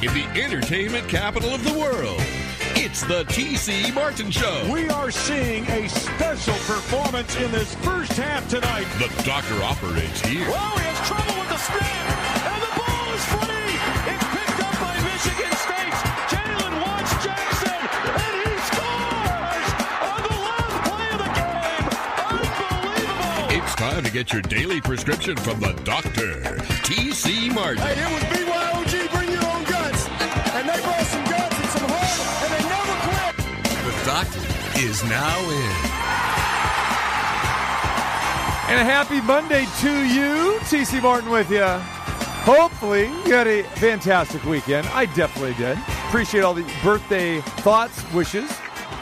In the entertainment capital of the world, it's the TC Martin Show. We are seeing a special performance in this first half tonight. The doctor operates here. Oh, he has trouble with the snap, and the ball is free. It's picked up by Michigan State's Jalen Watts Jackson, and he scores on the last play of the game. Unbelievable. It's time to get your daily prescription from the doctor, TC Martin. Hey, it was BYOG, Doctor is now in. And a happy Monday to you. TC Martin with you. Hopefully, you had a fantastic weekend. I definitely did. Appreciate all the birthday thoughts, wishes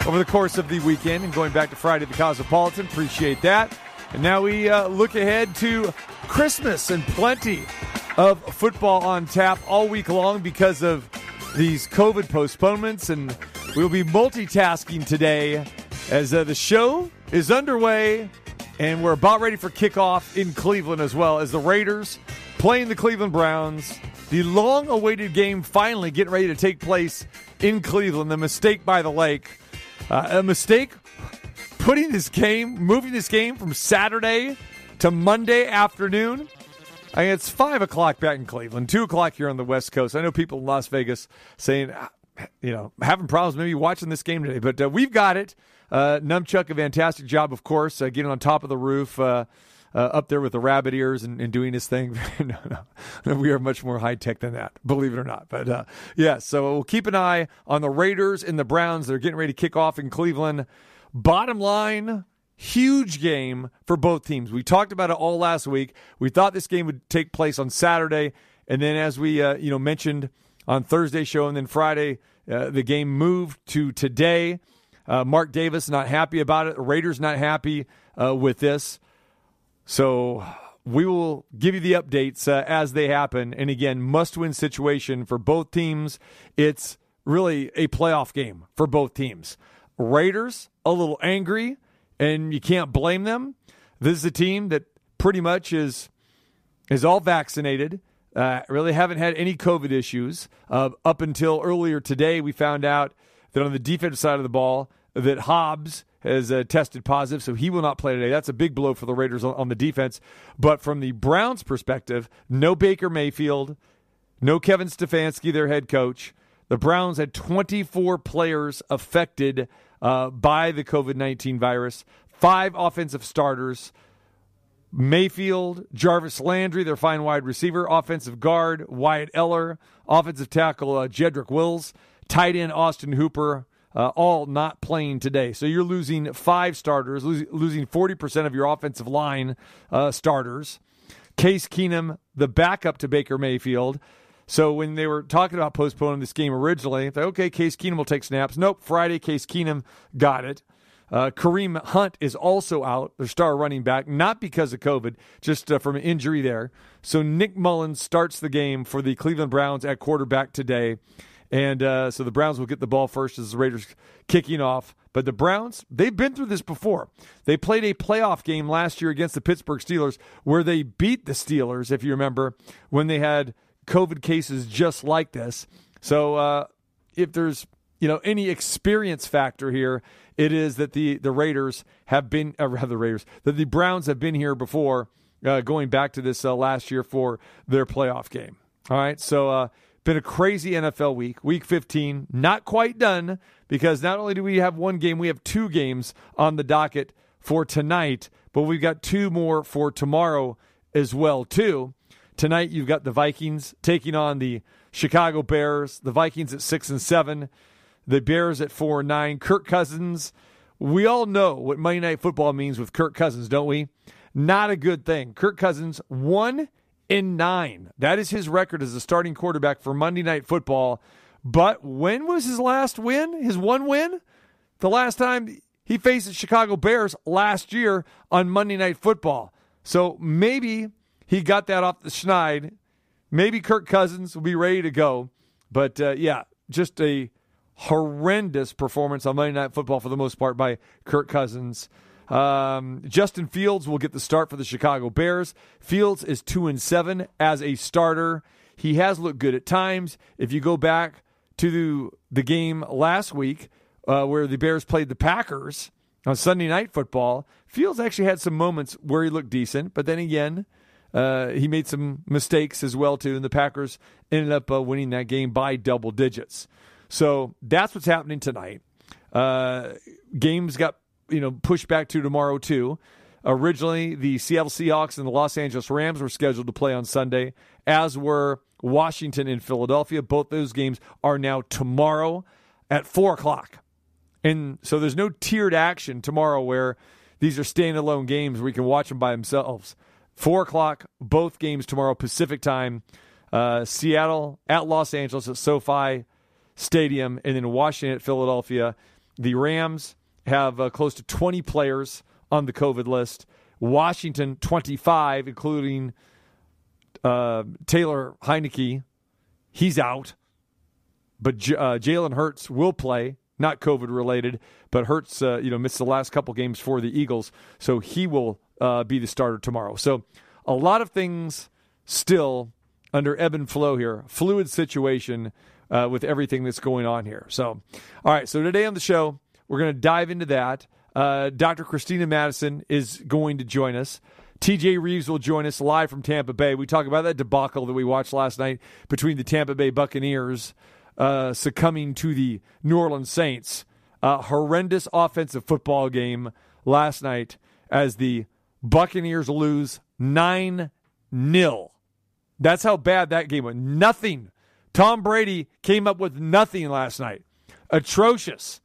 over the course of the weekend and going back to Friday the Cosmopolitan. Appreciate that. And now we uh, look ahead to Christmas and plenty of football on tap all week long because of these COVID postponements. And we'll be multitasking today as uh, the show is underway and we're about ready for kickoff in Cleveland as well as the Raiders playing the Cleveland Browns. The long awaited game finally getting ready to take place in Cleveland. The mistake by the lake. Uh, a mistake putting this game, moving this game from Saturday to Monday afternoon. I mean, it's 5 o'clock back in Cleveland, 2 o'clock here on the West Coast. I know people in Las Vegas saying, ah, you know, having problems maybe watching this game today, but uh, we've got it. Uh, Numchuck, a fantastic job, of course, uh, getting on top of the roof, uh, uh, up there with the rabbit ears and, and doing his thing. no, no, we are much more high tech than that, believe it or not. But uh, yeah, so we'll keep an eye on the Raiders and the Browns. They're getting ready to kick off in Cleveland. Bottom line, huge game for both teams. We talked about it all last week. We thought this game would take place on Saturday, and then as we you know mentioned on Thursday show, and then Friday, uh, the game moved to today. Uh, Mark Davis not happy about it. Raiders not happy uh, with this. So we will give you the updates uh, as they happen. And again, must win situation for both teams. It's really a playoff game for both teams. Raiders a little angry, and you can't blame them. This is a team that pretty much is is all vaccinated. Uh, really haven't had any COVID issues uh, up until earlier today. We found out that on the defensive side of the ball, that Hobbs has uh, tested positive, so he will not play today. That's a big blow for the Raiders on, on the defense. But from the Browns' perspective, no Baker Mayfield, no Kevin Stefanski, their head coach. The Browns had 24 players affected uh, by the COVID 19 virus, five offensive starters. Mayfield, Jarvis Landry, their fine wide receiver, offensive guard, Wyatt Teller, offensive tackle, uh, Jedrick Wills, tight end, Austin Hooper, uh, all not playing today. So you're losing five starters, losing, losing 40% of your offensive line uh, starters. Case Keenum, the backup to Baker Mayfield. So when they were talking about postponing this game originally, they okay, Case Keenum will take snaps. Nope, Friday, Case Keenum got it. Uh, Kareem Hunt is also out, their star running back, not because of COVID, just uh, from injury there. So Nick Mullens starts the game for the Cleveland Browns at quarterback today. And uh, so the Browns will get the ball first as the Raiders kicking off. But the Browns, they've been through this before. They played a playoff game last year against the Pittsburgh Steelers where they beat the Steelers, if you remember, when they had COVID cases just like this. So uh, if there's you know any experience factor here, it is that the the Raiders have been uh, rather the Raiders that the Browns have been here before, uh, going back to this uh, last year for their playoff game. All right, so uh, been a crazy NFL week, week 15, not quite done because not only do we have one game, we have two games on the docket for tonight, but we've got two more for tomorrow as well too. Tonight you've got the Vikings taking on the Chicago Bears. The Vikings at six and seven, the Bears at four and nine. Kirk Cousins. We all know what Monday Night Football means with Kirk Cousins, don't we? Not a good thing. Kirk Cousins one in nine. That is his record as a starting quarterback for Monday Night Football. But when was his last win? His one win? The last time he faced the Chicago Bears last year on Monday Night Football. So maybe he got that off the schneid. Maybe Kirk Cousins will be ready to go. But uh, yeah, just a horrendous performance on Monday Night Football for the most part by Kirk Cousins. Um, Justin Fields will get the start for the Chicago Bears. Fields is two and seven as a starter. He has looked good at times. If you go back to the, game last week uh, where the Bears played the Packers on Sunday Night Football, Fields actually had some moments where he looked decent, but then again, uh, he made some mistakes as well too, and the Packers ended up uh, winning that game by double digits. So that's what's happening tonight. Uh, games got you know pushed back to tomorrow too. Originally, the Seattle Seahawks and the Los Angeles Rams were scheduled to play on Sunday, as were Washington and Philadelphia. Both those games are now tomorrow at four o'clock, and so there's no tiered action tomorrow where these are standalone games where you can watch them by themselves. Four o'clock, both games tomorrow Pacific time. Uh, Seattle at Los Angeles at SoFi Stadium, and then Washington at Philadelphia. The Rams have uh, close to 20 players on the COVID list. Washington 25, including uh, Taylor Heinicke. He's out, but J- uh, Jalen Hurts will play. Not COVID related, but Hurts, uh, you know, missed the last couple games for the Eagles, so he will uh, be the starter tomorrow. So a lot of things still under ebb and flow here. Fluid situation uh, with everything that's going on here. So, all right. So today on the show, we're going to dive into that. Uh, Dr. Christina Madison is going to join us. TJ Reeves will join us live from Tampa Bay. We talk about that debacle that we watched last night between the Tampa Bay Buccaneers uh, succumbing to the New Orleans Saints. A horrendous offensive football game last night as the Buccaneers lose 9 0. That's how bad that game went. Nothing. Tom Brady came up with nothing last night. Atrocious.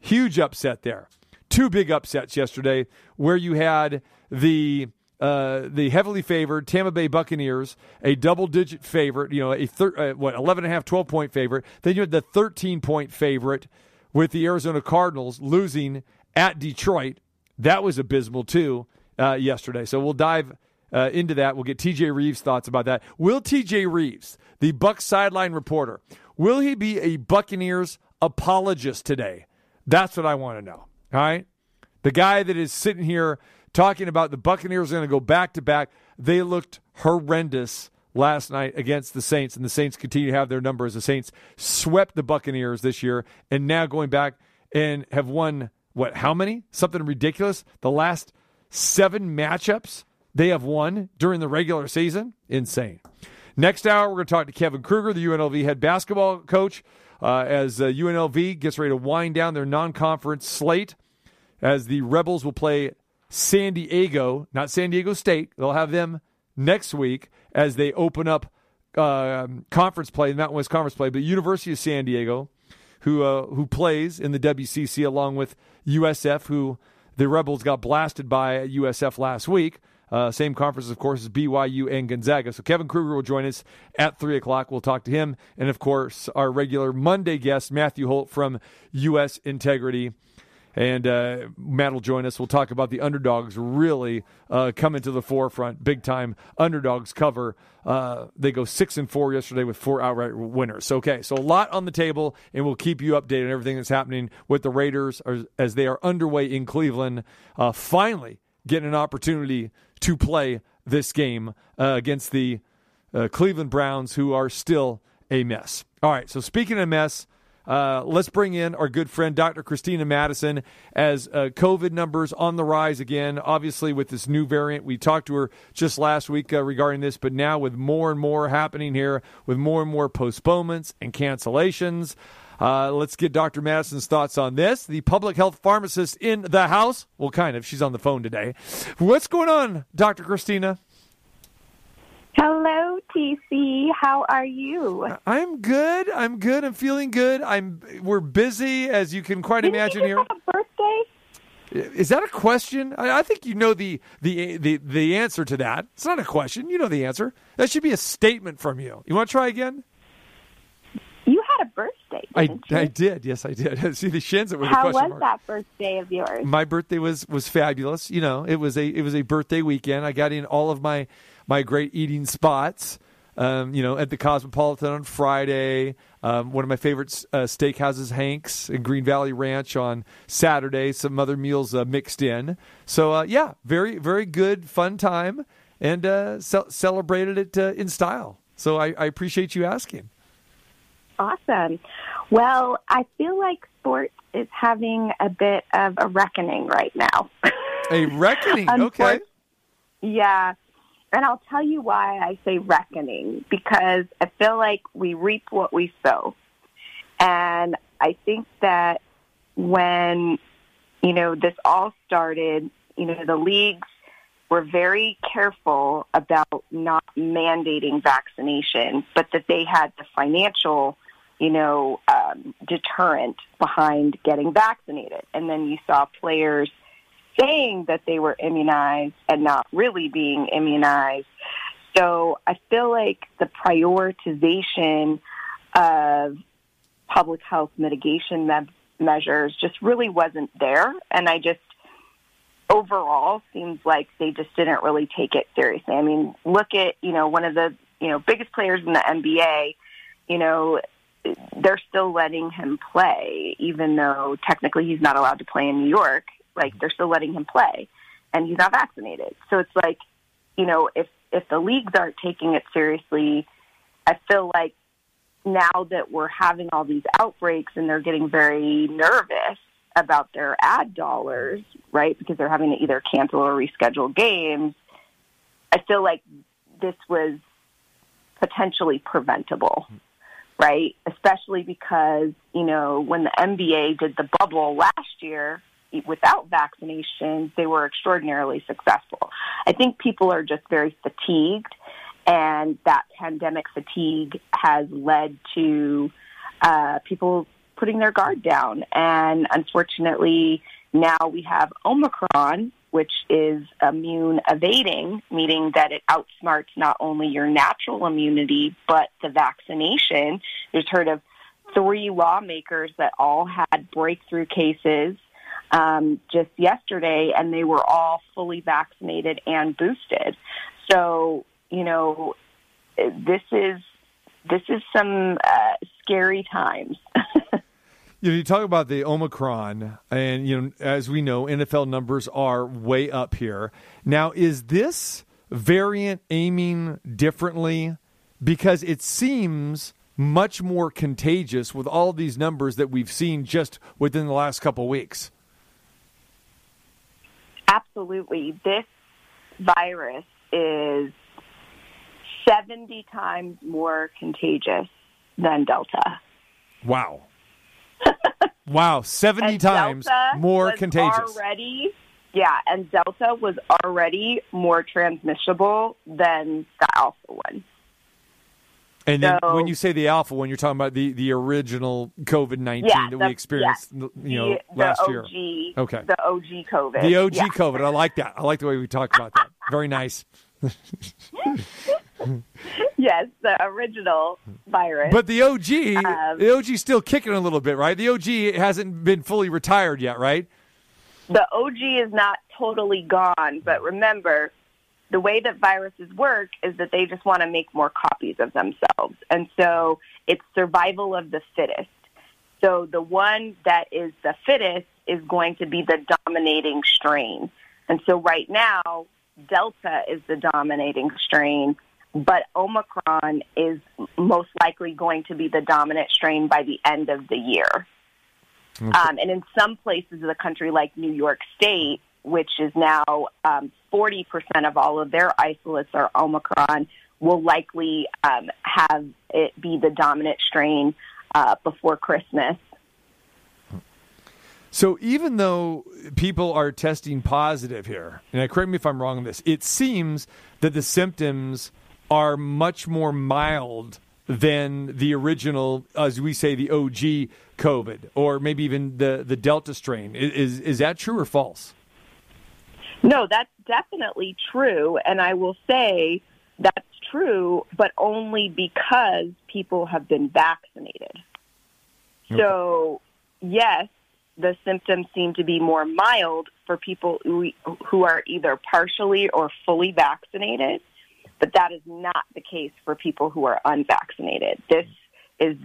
Huge upset there. Two big upsets yesterday where you had the uh, the heavily favored Tampa Bay Buccaneers, a double digit favorite, you know, a thir- uh, what, 11 and a half, 12 point favorite. Then you had the 13 point favorite with the Arizona Cardinals losing at Detroit. That was abysmal too uh, yesterday. So we'll dive uh, into that. We'll get TJ Reeves' thoughts about that. Will TJ Reeves, the Buck sideline reporter, will he be a Buccaneers apologist today? That's what I want to know. All right. The guy that is sitting here talking about the Buccaneers are going to go back to back. They looked horrendous last night against the Saints, and the Saints continue to have their number as the Saints swept the Buccaneers this year, and now going back and have won what? How many? Something ridiculous. The last seven matchups they have won during the regular season. Insane. Next hour, we're going to talk to Kevin Kruger, the UNLV head basketball coach, uh, as uh, UNLV gets ready to wind down their non-conference slate. As the Rebels will play San Diego, not San Diego State. They'll have them next week as they open up uh, conference play, Mountain West Conference play. But University of San Diego, who uh, who plays in the WCC along with USF, who the Rebels got blasted by at USF last week. Uh, same conference, of course, as BYU and Gonzaga. So Kevin Kruger will join us at 3 o'clock. We'll talk to him. And, of course, our regular Monday guest, Matthew Holt from U.S. Integrity. And uh, Matt will join us. We'll talk about the underdogs really uh, coming to the forefront. Big time underdogs cover. Uh, they go six and four yesterday with four outright winners. Okay, so a lot on the table, and we'll keep you updated on everything that's happening with the Raiders as they are underway in Cleveland. Uh, finally, getting an opportunity to play this game uh, against the uh, Cleveland Browns, who are still a mess. All right, so speaking of mess, uh, let's bring in our good friend Dr. Christina Madison as uh, COVID numbers on the rise again. Obviously, with this new variant, we talked to her just last week uh, regarding this, but now with more and more happening here, with more and more postponements and cancellations. Uh, let's get Dr. Madison's thoughts on this. The public health pharmacist in the house. Well, kind of. She's on the phone today. What's going on, Dr. Christina? Hello, TC. How are you? I'm good. I'm good. I'm feeling good. I'm. We're busy, as you can quite Didn't imagine you here. birthday? Is that a question? I, I think you know the, the the the answer to that. It's not a question. You know the answer. That should be a statement from you. You want to try again? You had a birthday, I? I did. Yes, I did. See the shins. It was a How was mark. that birthday of yours? my birthday was was fabulous. You know, it was a it was a birthday weekend. I got in all of my my great eating spots. Um, you know, at the Cosmopolitan on Friday. Um, one of my favorite uh, steakhouses, Hanks in Green Valley Ranch on Saturday. Some other meals uh, mixed in. So uh, yeah, very very good, fun time, and uh, ce- celebrated it uh, in style. So I, I appreciate you asking. Awesome. Well, I feel like sports is having a bit of a reckoning right now. A reckoning. okay. Yeah. And I'll tell you why I say reckoning because I feel like we reap what we sow. And I think that when, you know, this all started, you know, the leagues were very careful about not mandating vaccination, but that they had the financial, you know, um, deterrent behind getting vaccinated. And then you saw players saying that they were immunized and not really being immunized. So I feel like the prioritization of public health mitigation me- measures just really wasn't there. And I just overall seems like they just didn't really take it seriously. I mean, look at, you know, one of the, you know, biggest players in the NBA, you know, they're still letting him play, even though technically he's not allowed to play in New York. Like they're still letting him play, and he's not vaccinated. So it's like, you know, if if the leagues aren't taking it seriously, I feel like now that we're having all these outbreaks and they're getting very nervous about their ad dollars, right? Because they're having to either cancel or reschedule games. I feel like this was potentially preventable right? Especially because, you know, when the NBA did the bubble last year without vaccinations, they were extraordinarily successful. I think people are just very fatigued, and that pandemic fatigue has led to uh, people putting their guard down. And unfortunately, now we have Omicron, which is immune evading, meaning that it outsmarts not only your natural immunity, but the vaccination. There's heard of three lawmakers that all had breakthrough cases um, just yesterday, and they were all fully vaccinated and boosted. So, you know, this is this is some uh, scary times. You know, you talk about the Omicron, and you know, as we know, NFL numbers are way up here. Now, is this variant aiming differently? Because it seems much more contagious with all these numbers that we've seen just within the last couple weeks. Absolutely. This virus is 70 times more contagious than Delta. Wow. Wow, 70 And times Delta more was contagious. Already, yeah, and Delta was already more transmissible than the Alpha one. And then So- when you say the alpha one, you're talking about the, the original COVID 19 Yeah, that the- we experienced you know, the, last the year. OG, Okay. The OG COVID. The OG Yeah. COVID. I like that. I like the way we talked about that. Very nice. Yes, the original virus. But the OG, Um, the OG's still kicking a little bit, right? The OG hasn't been fully retired yet, right? the OG is not totally gone, but remember, the way that viruses work is that they just want to make more copies of themselves. And so it's survival of the fittest. So the one that is the fittest is going to be the dominating strain. And so right now, Delta is the dominating strain, but Omicron is most likely going to be the dominant strain by the end of the year. Um, and in some places of the country, like New York State, which is now um, 40% of all of their isolates are Omicron, will likely um, have it be the dominant strain uh, before Christmas. So even though people are testing positive here, and correct me if I'm wrong on this, it seems that the symptoms are much more mild than the original, as we say, the OG COVID, or maybe even the, the Delta strain. Is is that true or false? No, that's definitely true. And I will say that's true, but only because people have been vaccinated. So, yes, the symptoms seem to be more mild for people who, who are either partially or fully vaccinated, but that is not the case for people who are unvaccinated. This is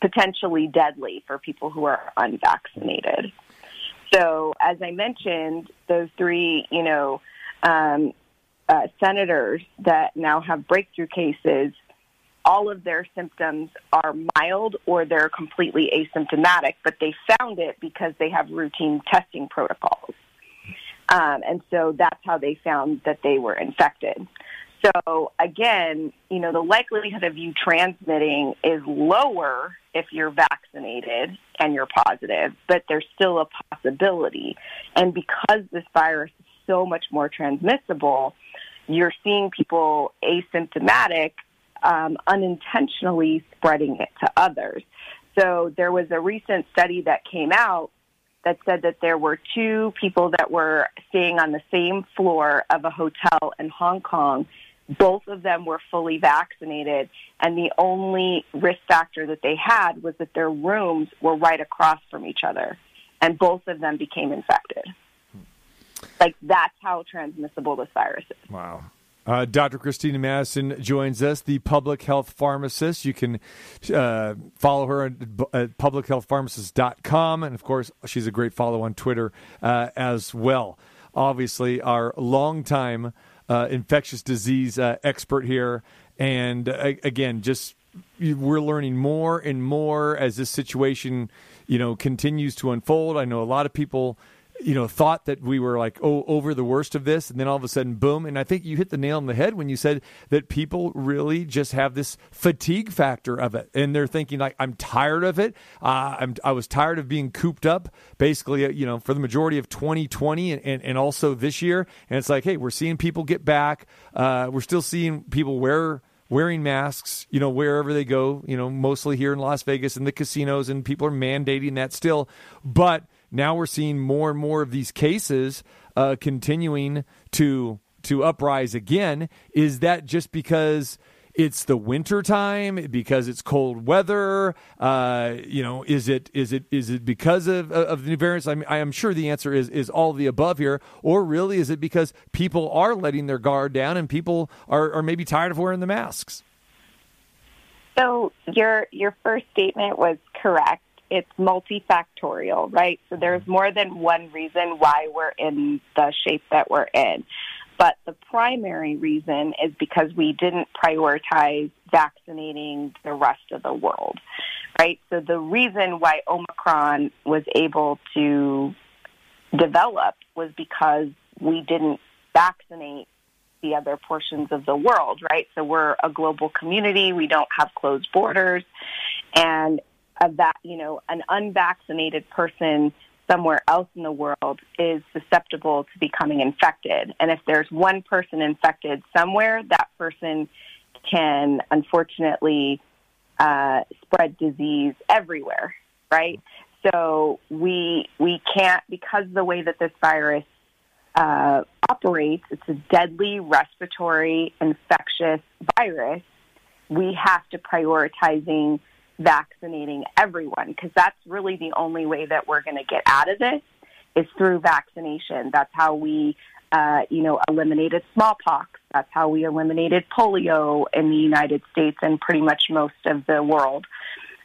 potentially deadly for people who are unvaccinated. So, as I mentioned, those three, you know, um, uh, senators that now have breakthrough cases, all of their symptoms are mild or they're completely asymptomatic, but they found it because they have routine testing protocols. Um, and so that's how they found that they were infected. So again, you know, the likelihood of you transmitting is lower if you're vaccinated and you're positive, but there's still a possibility. And because this virus is so much more transmissible, you're seeing people asymptomatic um, unintentionally spreading it to others. So there was a recent study that came out that said that there were two people that were staying on the same floor of a hotel in Hong Kong. Both of them were fully vaccinated, and the only risk factor that they had was that their rooms were right across from each other, and both of them became infected. Like that's how transmissible this virus is. Wow. Uh, Dr. Christina Madison joins us, the public health pharmacist. You can uh, follow her at, publichealthpharmacist.com. And of course, she's a great follow on Twitter uh, as well. Obviously, our longtime uh, infectious disease uh, expert here. And uh, again, just we're learning more and more as this situation, you know, continues to unfold. I know a lot of people you know, thought that we were like oh over the worst of this, and then all of a sudden, boom! And I think you hit the nail on the head when you said that people really just have this fatigue factor of it, and they're thinking like, I'm tired of it. Uh, I'm I was tired of being cooped up, basically, uh, you know, for the majority of 2020 and, and, and also this year. And it's like, hey, we're seeing people get back. Uh, we're still seeing people wear wearing masks, you know, wherever they go, you know, mostly here in Las Vegas and the casinos, and people are mandating that still. But now we're seeing more and more of these cases uh, continuing to to uprise again. Is that just because it's the winter time because it's cold weather? Uh, you know is it is it is it because of of the new variants? I, I am sure the answer is is all the above here. Or really is it because people are letting their guard down and people are, are maybe tired of wearing the masks? So your your first statement was correct it's multifactorial, right? So there's mm-hmm. more than one reason why we're in the shape that we're in. But the primary reason is because we didn't prioritize vaccinating the rest of the world, right? So the reason why Omicron was able to develop was because we didn't vaccinate the other portions of the world, right? So we're a global community. We don't have closed borders. And of that, you know, an unvaccinated person somewhere else in the world is susceptible to becoming infected. And if there's one person infected somewhere, that person can unfortunately uh, spread disease everywhere, right? So we we can't because the way that this virus uh, operates, it's a deadly respiratory infectious virus. We have to prioritizing vaccinating everyone because that's really the only way that we're going to get out of this is through vaccination. That's how we, uh, you know, eliminated smallpox. That's how we eliminated polio in the United States and pretty much most of the world.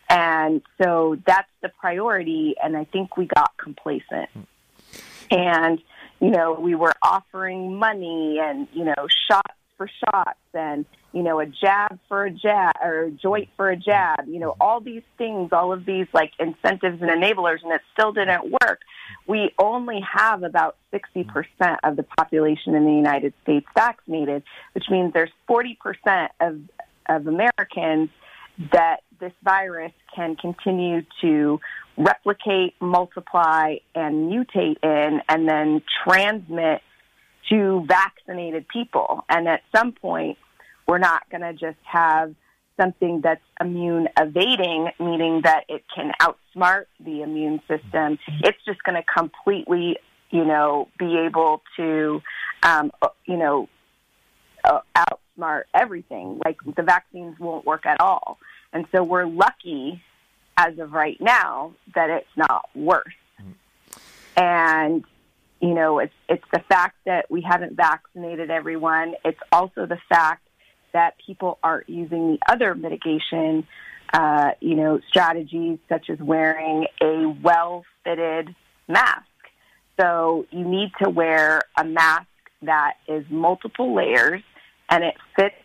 And so that's the priority. And I think we got complacent. And, you know, we were offering money and, you know, shots for shots and you know a jab for a jab or a joint for a jab you know all these things all of these like incentives and enablers and it still didn't work. We only have about 60% of the population in the United States vaccinated which means there's 40% of of Americans that this virus can continue to replicate, multiply, and mutate in, and then transmit to vaccinated people. And at some point, we're not going to just have something that's immune evading, meaning that it can outsmart the immune system. It's just going to completely, you know, be able to, um, you know, uh, outsmart everything. Like the vaccines won't work at all. And so we're lucky as of right now that it's not worse. And you know, it's it's the fact that we haven't vaccinated everyone. It's also the fact that people aren't using the other mitigation, uh, you know, strategies such as wearing a well-fitted mask. So you need to wear a mask that is multiple layers and it fits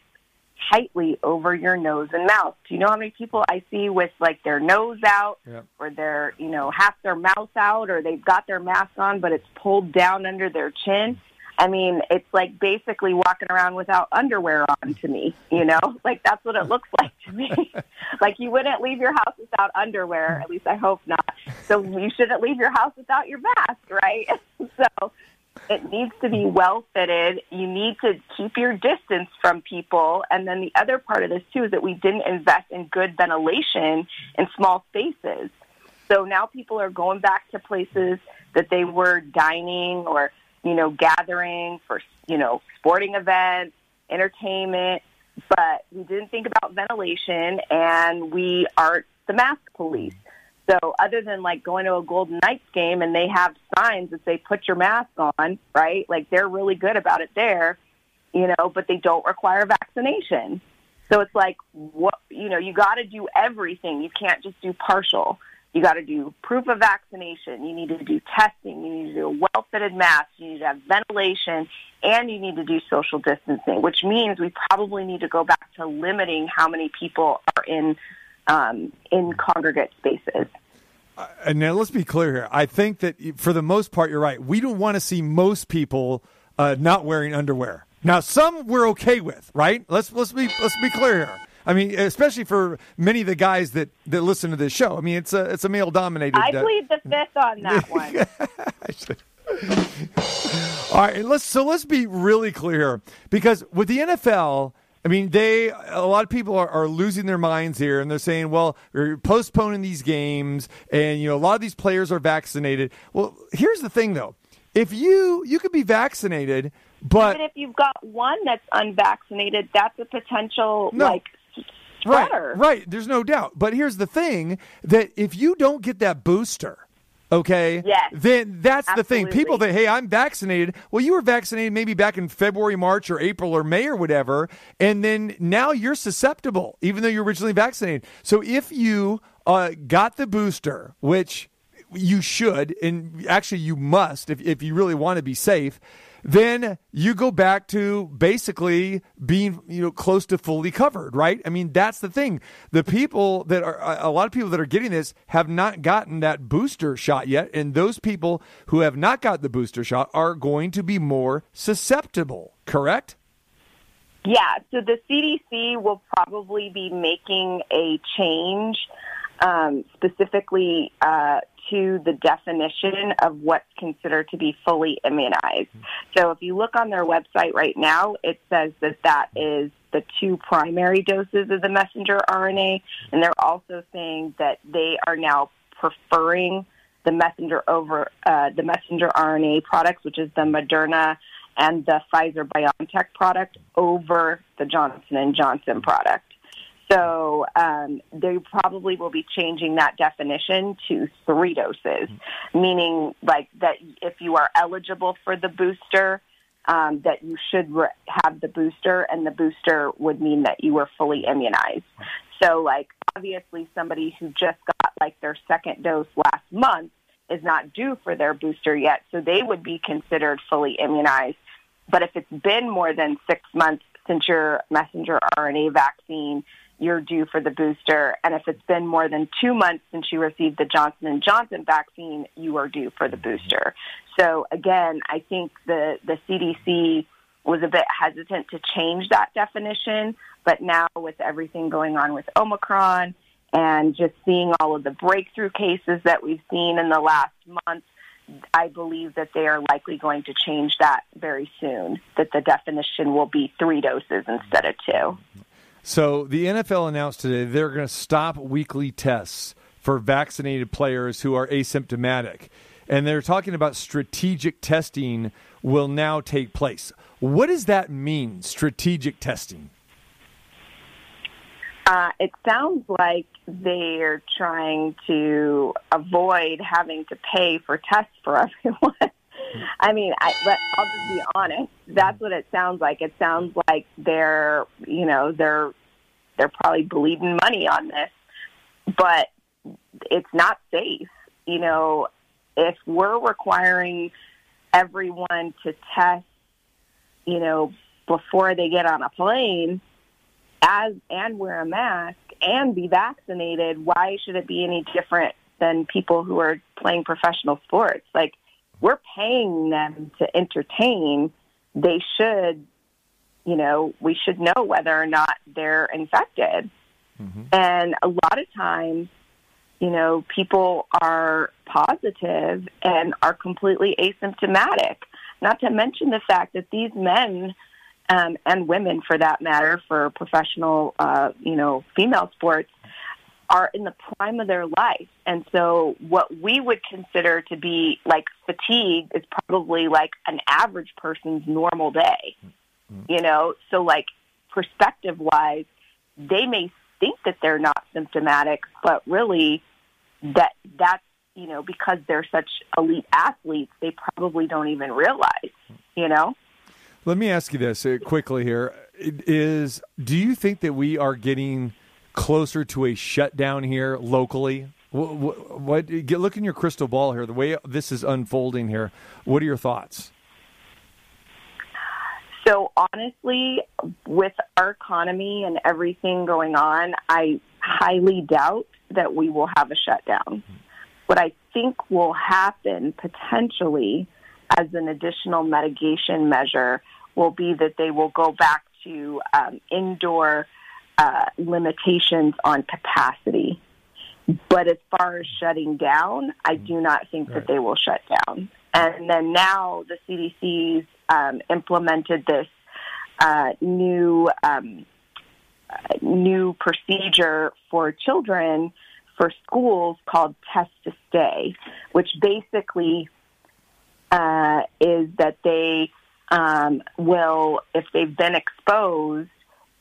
tightly over your nose and mouth. Do you know how many people I see with like their nose out Yep. or their, you know, half their mouth out or they've got their mask on but it's pulled down under their chin? I mean, it's like basically walking around without underwear on to me, you know? Like that's what it looks like to me. like you wouldn't leave your house without underwear, at least I hope not. So you shouldn't leave your house without your mask, right? so it needs to be well fitted. You need to keep your distance from people. And then the other part of this too is that we didn't invest in good ventilation in small spaces. So now people are going back to places that they were dining or, you know, gathering for, you know, sporting events, entertainment, but we didn't think about ventilation and we aren't the mask police. So other than like going to a Golden Knights game and they have signs that say put your mask on, right? Like they're really good about it there, you know, but they don't require vaccination. So it's like what you know, you got to do everything. You can't just do partial. You got to do proof of vaccination. You need to do testing. You need to do a well-fitted mask. You need to have ventilation, and you need to do social distancing. Which means we probably need to go back to limiting how many people are in um, in congregate spaces. And now let's be clear here. I think that for the most part, you're right. We don't want to see most people uh, not wearing underwear. Now, some we're okay with, right? Let's let's be let's be clear here. I mean, especially for many of the guys that, that listen to this show. I mean, it's a it's a male dominated. I plead the fifth on that one. All right, let's so let's be really clear because with the NFL, I mean, they a lot of people are, are losing their minds here, and they're saying, "Well, we're postponing these games, and you know, a lot of these players are vaccinated." Well, here's the thing, though: if you you could be vaccinated, but Even if you've got one that's unvaccinated, that's a potential No. like spreader. Right, right. There's no doubt. But here's the thing: that if you don't get that booster, okay, Yes. then that's the thing. People that hey, I'm vaccinated. Well, you were vaccinated maybe back in February, March, or April, or May, or whatever, and then now you're susceptible, even though you're originally vaccinated. So if you uh, got the booster, which you should, and actually you must, if if you really want to be safe. Then you go back to basically being, you know, close to fully covered, right? I mean, that's the thing. The people that are, a lot of people that are getting this have not gotten that booster shot yet. And those people who have not got the booster shot are going to be more susceptible, correct? Yeah, so the CDC will probably be making a change um, specifically uh, to the definition of what's considered to be fully immunized. So if you look on their website right now, it says that that is the two primary doses of the messenger RNA, and they're also saying that they are now preferring the messenger over uh, the messenger RNA products, which is the Moderna and the Pfizer BioNTech product over the Johnson and Johnson product. So um, they probably will be changing that definition to three doses, meaning like that if you are eligible for the booster, um, that you should re- have the booster, and the booster would mean that you were fully immunized. So, like obviously, somebody who just got like their second dose last month is not due for their booster yet, so they would be considered fully immunized. But if it's been more than six months since your messenger RNA vaccine, you're due for the booster. And if it's been more than two months since you received the Johnson and Johnson vaccine, you are due for the mm-hmm. booster. So again, I think the the CDC was a bit hesitant to change that definition, but now with everything going on with Omicron and just seeing all of the breakthrough cases that we've seen in the last month, I believe that they are likely going to change that very soon, that the definition will be three doses instead of two. Mm-hmm. So the NFL announced today they're going to stop weekly tests for vaccinated players who are asymptomatic. And they're talking about strategic testing will now take place. What does that mean, strategic testing? Uh, it sounds like they're trying to avoid having to pay for tests for everyone. I mean, I, I'll just be honest. That's what it sounds like. It sounds like they're, you know, they're they're probably bleeding money on this, but it's not safe. You know, if we're requiring everyone to test, you know, before they get on a plane, as and wear a mask and be vaccinated, why should it be any different than people who are playing professional sports? Like we're paying them to entertain. They should, you know, we should know whether or not they're infected. And a lot of times, you know, people are positive and are completely asymptomatic. Not to mention the fact that these men um, and women, for that matter, for professional, uh, you know, female sports, are in the prime of their life. And so, what we would consider to be like fatigue is probably like an average person's normal day. You know, so like perspective wise, they may think that they're not symptomatic, but really that that's you know because they're such elite athletes, they probably don't even realize. You know. Let me ask you this uh, quickly here: Is do you think that we are getting closer to a shutdown here locally? What, what, what look in your crystal ball here. The way this is unfolding here, what are your thoughts? So honestly, with our economy and everything going on, I highly doubt that we will have a shutdown. What I think will happen potentially as an additional mitigation measure will be that they will go back to um, indoor uh, limitations on capacity. But as far as shutting down, I do not think that they will shut down. And then now the CDC's um, implemented this uh, new um, uh, new procedure for children for schools called Test to Stay, which basically uh, is that they um, will, if they've been exposed,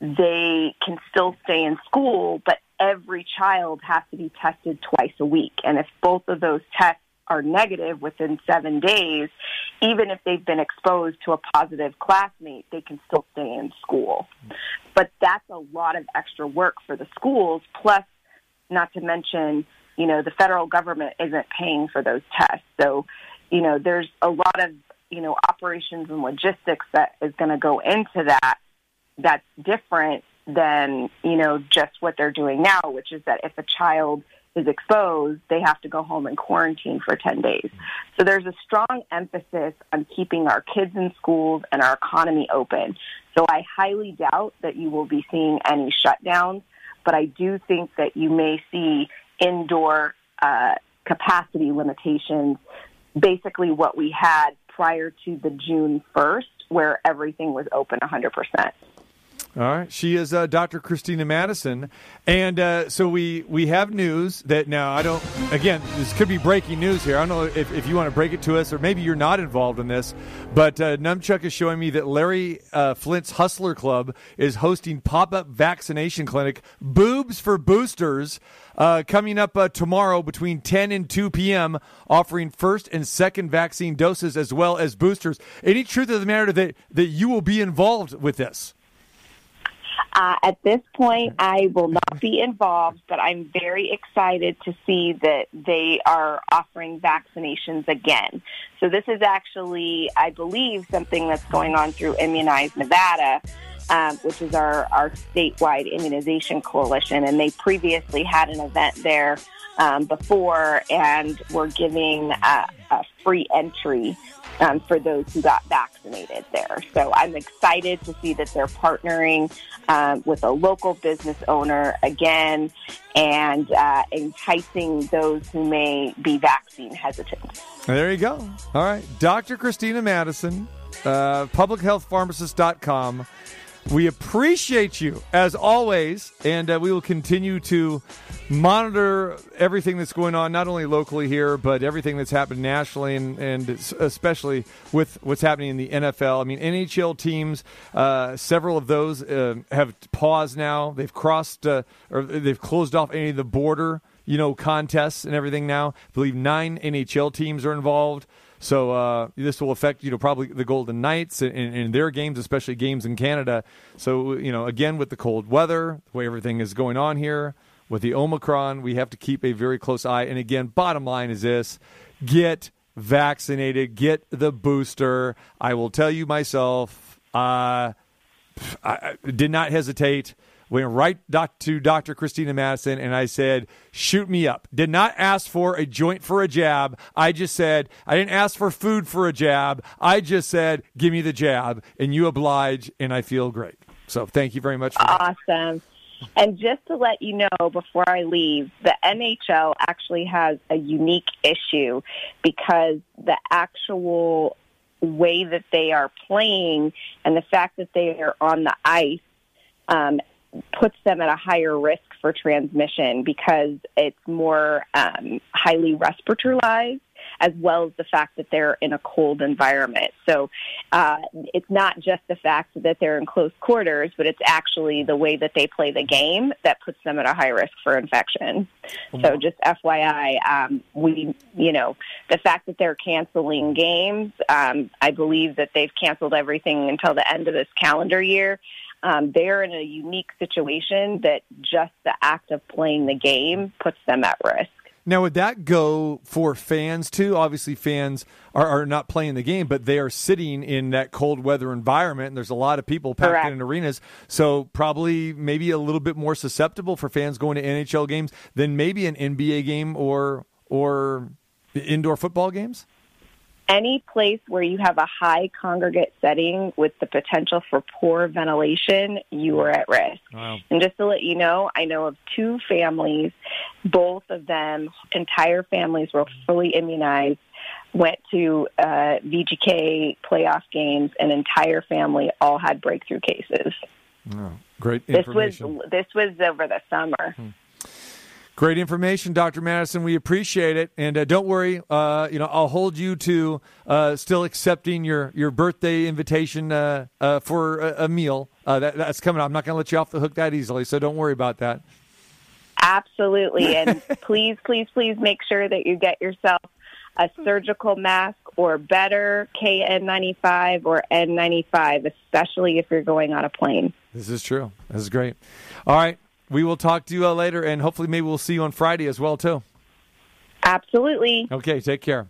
they can still stay in school, but every child has to be tested twice a week. And if both of those tests are negative within seven days, even if they've been exposed to a positive classmate, they can still stay in school. But that's a lot of extra work for the schools, plus, not to mention, you know, the federal government isn't paying for those tests. So, you know, there's a lot of, you know, operations and logistics that is going to go into that that's different than you know just what they're doing now, which is that if a child is exposed, they have to go home and quarantine for 10 days. So there's a strong emphasis on keeping our kids in schools and our economy open. So I highly doubt that you will be seeing any shutdowns, but I do think that you may see indoor uh, capacity limitations, basically what we had prior to the June 1st, where everything was open 100%. All right, she is uh, Dr. Christina Madison, and uh, so we we have news that now I don't. Again, this could be breaking news here. I don't know if, if you want to break it to us, or maybe you're not involved in this. But uh, Numchuck is showing me that Larry uh, Flynt's Hustler Club is hosting pop up vaccination clinic, boobs for boosters. Uh, coming up uh, tomorrow between 10 and 2 p.m., offering first and second vaccine doses as well as boosters. Any truth of the matter that, that you will be involved with this? Uh, at this point, I will not be involved, but I'm very excited to see that they are offering vaccinations again. So this is actually, I believe, something that's going on through Immunize Nevada. Um, which is our, our statewide immunization coalition, and they previously had an event there um, before, and were giving uh, a free entry um, for those who got vaccinated there. So I'm excited to see that they're partnering um, with a local business owner again and uh, enticing those who may be vaccine hesitant. There you go. All right. Dr. Christina Madison, uh, publichealthpharmacist.com. We appreciate you as always, and uh, we will continue to monitor everything that's going on, not only locally here, but everything that's happened nationally, and, and especially with what's happening in the NFL. I mean, NHL teams, uh, several of those uh, have paused now. They've crossed uh, or they've closed off any of the border, you know, contests and everything now. I believe nine NHL teams are involved. So uh, this will affect you know probably the Golden Knights in, in, their games, especially games in Canada. So you know again with the cold weather, the way everything is going on here with the Omicron, we have to keep a very close eye. And again, bottom line is this: get vaccinated, get the booster. I will tell you myself, uh, I did not hesitate went right doc- to Dr. Christina Madison and I said, shoot me up. Did not ask for a joint for a jab. I just said, I didn't ask for food for a jab. I just said, give me the jab. And you oblige, and I feel great. So thank you very much for that. Awesome. And just to let you know before I leave, the NHL actually has a unique issue because the actual way that they are playing and the fact that they are on the ice um, puts them at a higher risk for transmission because it's more um, highly respiratorized as well as the fact that they're in a cold environment. So uh, it's not just the fact that they're in close quarters, but it's actually the way that they play the game that puts them at a high risk for infection. So just FYI, um, we, you know, the fact that they're canceling games, um, I believe that they've canceled everything until the end of this calendar year. Um, they're in a unique situation that just the act of playing the game puts them at risk. Now, would that go for fans too? Obviously, fans are, are not playing the game, but they are sitting in that cold weather environment, and there's a lot of people packed Correct. in arenas. So, probably maybe a little bit more susceptible for fans going to NHL games than maybe an NBA game or or indoor football games. Any place where you have a high congregate setting with the potential for poor ventilation, you are at risk. Wow. And just to let you know, I know of two families, both of them, entire families were fully immunized, went to uh, VGK playoff games, and entire family all had breakthrough cases. Great This was this was over the summer. Great information, Dr. Madison. We appreciate it, and uh, don't worry. Uh, you know, I'll hold you to uh, still accepting your, your birthday invitation uh, uh, for a, a meal. Uh, that, that's coming. up. I'm not going to let you off the hook that easily, so don't worry about that. Absolutely. And please, please, please make sure that you get yourself a surgical mask or better KN95 or N95, especially if you're going on a plane. This is true. This is great. All right, we will talk to you uh, later, and hopefully, maybe we'll see you on Friday as well too. Absolutely. Okay, take care.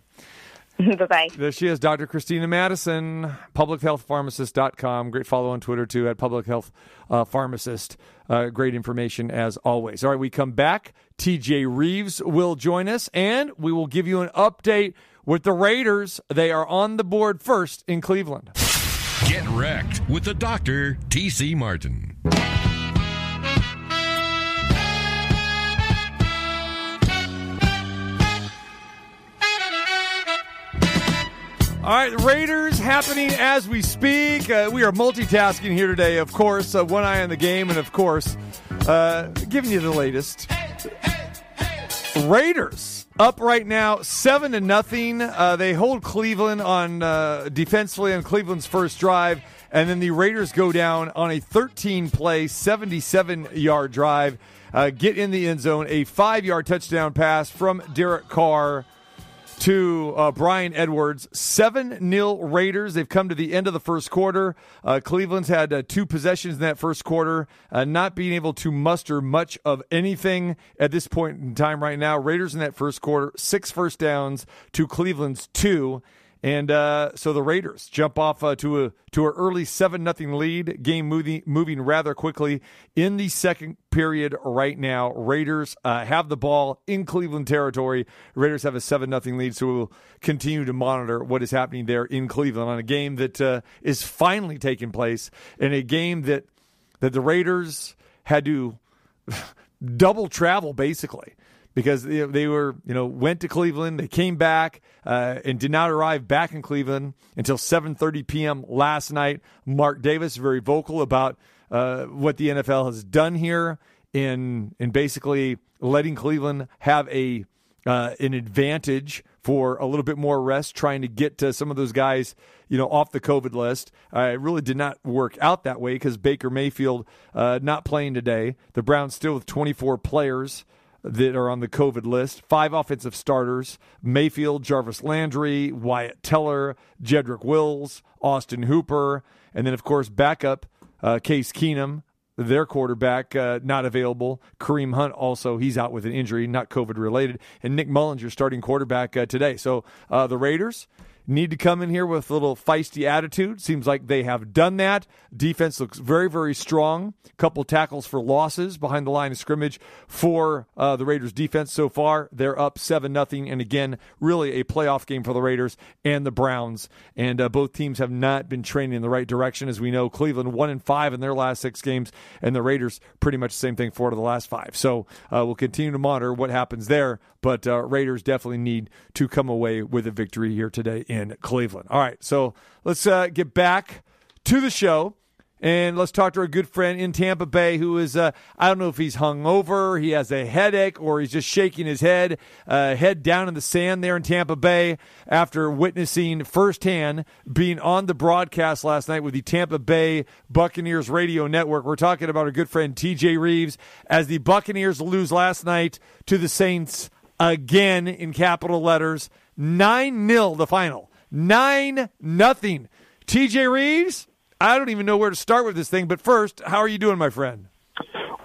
bye bye. There she is, Dr. Christina Madison, publichealthpharmacist.com. Great follow on Twitter, too, at Public Health uh, Pharmacist. Uh, great information as always. All right, we come back. TJ Reeves will join us, and we will give you an update with the Raiders. They are on the board first in Cleveland. Get wrecked with the doctor, TC Martin. All right, Raiders happening as we speak. Uh, we are multitasking here today, of course. Uh, one eye on the game, and of course, uh, giving you the latest. Raiders up right now, seven to nothing. Uh, they hold Cleveland on uh, defensively on Cleveland's first drive, and then the Raiders go down on a 13 play, 77 yard drive. Uh, get in the end zone, a five yard touchdown pass from Derek Carr to uh, Bryan Edwards. 7 0 Raiders. They've come to the end of the first quarter. Uh, Cleveland's had uh, two possessions in that first quarter, uh, not being able to muster much of anything at this point in time right now. Raiders in that first quarter, six first downs to Cleveland's two. And uh, so the Raiders jump off uh, to a to an early seven nothing lead. Game moving moving rather quickly in the second period right now. Raiders uh, have the ball in Cleveland territory. Raiders have a seven nothing lead. So we'll continue to monitor what is happening there in Cleveland on a game that uh, is finally taking place in a game that that the Raiders had to double travel basically because they, were, you know, went to Cleveland. They came back uh, and did not arrive back in Cleveland until 7:30 p.m. last night. Mark Davis very vocal about uh, what the NFL has done here in in basically letting Cleveland have a uh, an advantage for a little bit more rest, trying to get to some of those guys, you know, off the COVID list. Uh, it really did not work out that way because Baker Mayfield uh, not playing today. The Browns still with 24 players that are on the COVID list. Five offensive starters Mayfield, Jarvis Landry, Wyatt Teller, Jedrick Wills, Austin Hooper, and then, of course, backup uh, Case Keenum, their quarterback, uh, not available. Kareem Hunt also, he's out with an injury, not COVID related. And Nick Mullens, your starting quarterback uh, today. So uh, the Raiders need to come in here with a little feisty attitude. Seems like they have done that. Defense looks very, very strong. Couple tackles for losses behind the line of scrimmage for uh, the Raiders defense so far. They're up 7 nothing, and again, really a playoff game for the Raiders and the Browns. And uh, both teams have not been training in the right direction. As we know, Cleveland 1 and 5 in their last six games, and the Raiders pretty much the same thing four to the last five. So uh, we'll continue to monitor what happens there, but uh, Raiders definitely need to come away with a victory here today in Cleveland. All right, so let's uh, get back to the show. And let's talk to our good friend in Tampa Bay who is, uh, I don't know if he's hung over, he has a headache, or he's just shaking his head, uh, head down in the sand there in Tampa Bay after witnessing firsthand being on the broadcast last night with the Tampa Bay Buccaneers radio network. We're talking about our good friend TJ Reeves as the Buccaneers lose last night to the Saints again in capital letters. 9 0 the final. 9 nothing. TJ Reeves, I don't even know where to start with this thing, but first, how are you doing, my friend?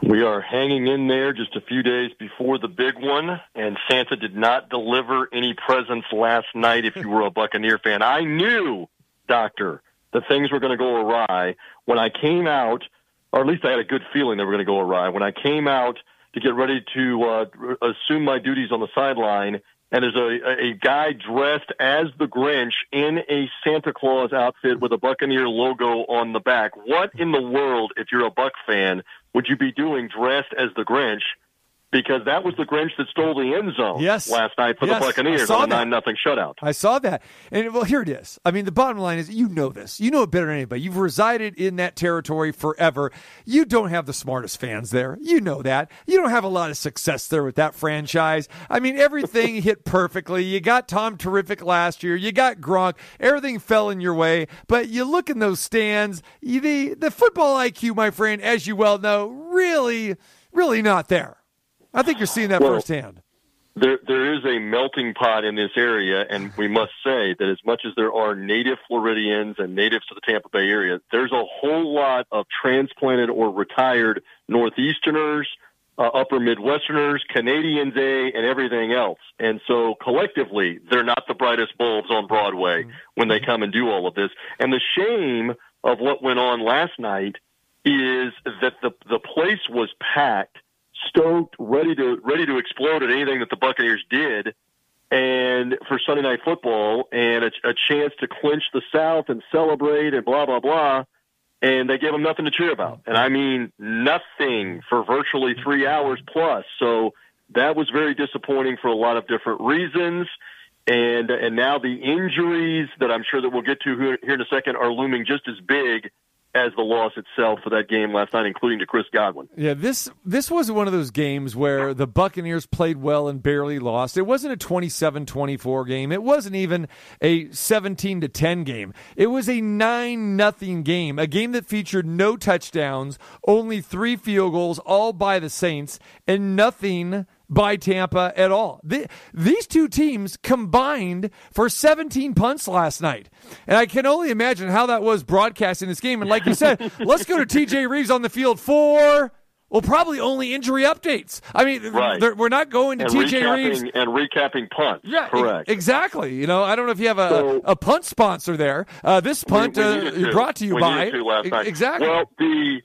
We are hanging in there just a few days before the big one, and Santa did not deliver any presents last night if you were a Buccaneer fan. I knew, Doctor, that things were going to go awry when I came out, or at least I had a good feeling they were going to go awry. When I came out to get ready to uh, assume my duties on the sideline, and there's a, a guy dressed as the Grinch in a Santa Claus outfit with a Buccaneer logo on the back. What in the world, if you're a Buck fan, would you be doing dressed as the Grinch? Because that was the Grinch that stole the end zone Yes. last night for Yes, the Buccaneers on a nine nothing shutout. I saw that. And well, here it is. I mean, the bottom line is you know this. You know it better than anybody. You've resided in that territory forever. You don't have the smartest fans there. You know that. You don't have a lot of success there with that franchise. I mean, everything hit perfectly. You got Tom Terrific last year. You got Gronk. Everything fell in your way. But you look in those stands, the, the football IQ, my friend, as you well know, really, really not there. I think you're seeing that Well, firsthand. There, there is a melting pot in this area, and we must say that as much as there are native Floridians and natives to the Tampa Bay area, there's a whole lot of transplanted or retired Northeasterners, uh, Upper Midwesterners, Canadians, A, and everything else. And so collectively, they're not the brightest bulbs on Broadway when they come and do all of this. And the shame of what went on last night is that the the place was packed stoked, ready to ready to explode at anything that the Buccaneers did, and for Sunday night football and a, a chance to clinch the South and celebrate and blah blah blah, and they gave them nothing to cheer about, and I mean nothing for virtually three hours plus. So that was very disappointing for a lot of different reasons. And and now the injuries that I'm sure that we'll get to here, here in a second are looming just as big as the loss itself for that game last night, including to Chris Godwin. Yeah, this this was one of those games where the Buccaneers played well and barely lost. It wasn't a 27-24 game. It wasn't even a 17 to 10 game. It was a 9 nothing game, a game that featured no touchdowns, only 3 field goals all by the Saints and nothing by Tampa at all. The, these two teams combined for 17 punts last night. And I can only imagine how that was broadcast in this game. And like you said, let's go to TJ Reeves on the field for, well, probably only injury updates. I mean, Right. we're not going to and TJ Reeves. and recapping punts. Yeah, e- correct. exactly. You know, I don't know if you have a, So- a punt sponsor there. Uh, this punt we, we uh, is brought to you we by to last E- night. exactly. Well, the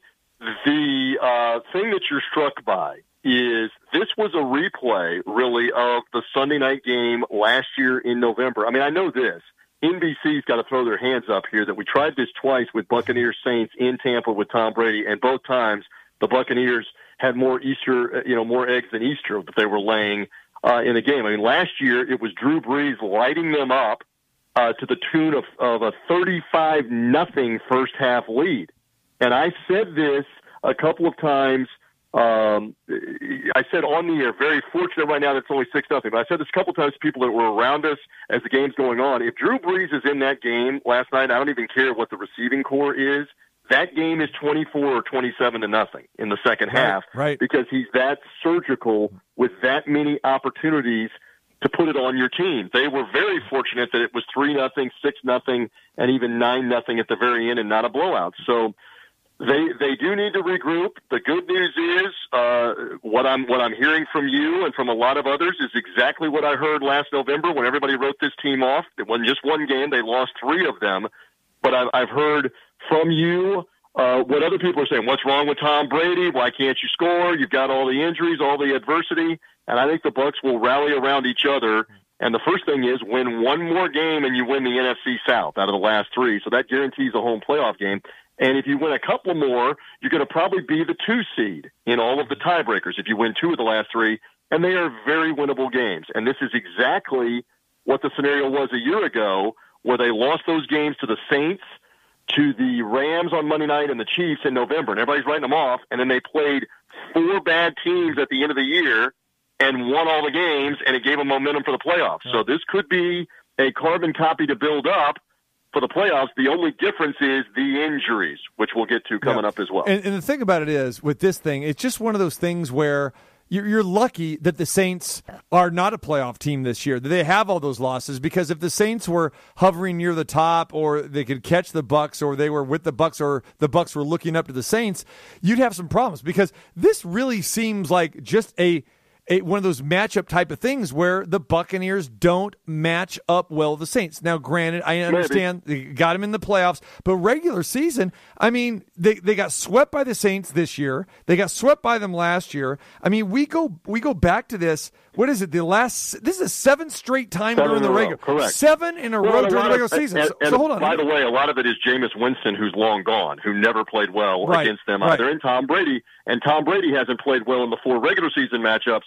the uh, thing that you're struck by is this was a replay, really, of the Sunday night game last year in November. I mean, I know this. NBC's got to throw their hands up here that we tried this twice with Buccaneers Saints in Tampa with Tom Brady, and both times the Buccaneers had more Easter, uh, you know, more eggs than Easter that they were laying uh, in the game. I mean, last year it was Drew Brees lighting them up uh, to the tune of, of a 35 nothing first half lead. And I said this a couple of times. Um, I said on the air, very fortunate right now that it's only six nothing. But I said this a couple of times to people that were around us as the game's going on. If Drew Brees is in that game last night, I don't even care what the receiving corps is. That game is 24 or 27 to nothing in the second half right. because he's that surgical with that many opportunities to put it on your team. They were very fortunate that it was three nothing, six nothing, and even nine nothing at the very end, and not a blowout. So They they do need to regroup. The good news is uh, what I'm what I'm hearing from you and from a lot of others is exactly what I heard last November when everybody wrote this team off. It wasn't just one game; they lost three of them. But I've, I've heard from you uh, what other people are saying. What's wrong with Tom Brady? Why can't you score? You've got all the injuries, all the adversity, and I think the Bucks will rally around each other. And the first thing is win one more game and you win the NFC South out of the last three. So that guarantees a home playoff game. And if you win a couple more, you're going to probably be the two seed in all of the tiebreakers if you win two of the last three. And they are very winnable games. And this is exactly what the scenario was a year ago, where they lost those games to the Saints, to the Rams on Monday night, and the Chiefs in November. And everybody's writing them off. And then they played four bad teams at the end of the year and won all the games, and it gave them momentum for the playoffs. So this could be a carbon copy to build up for the playoffs. The only difference is the injuries, which we'll get to coming Yeah. up as well. And, and the thing about it is, with this thing, it's just one of those things where you're, you're lucky that the Saints are not a playoff team this year. That they have all those losses because if the Saints were hovering near the top, or they could catch the Bucks, or they were with the Bucks, or the Bucks were looking up to the Saints, you'd have some problems because this really seems like just a a, one of those matchup type of things where the Buccaneers don't match up well with the Saints. Now, granted, I understand they got them in the playoffs, but regular season, I mean, they, they got swept by the Saints this year. They got swept by them last year. I mean, we go we go back to this. What is it? The last this is a seven straight time Seven during the regular correct. seven in a Well, row a during the regular of- season. and- so, and so hold on. By the way, a lot of it is Jameis Winston, who's long gone, who never played well Right, against them right. either, and Tom Brady. And Tom Brady hasn't played well in the four regular season matchups.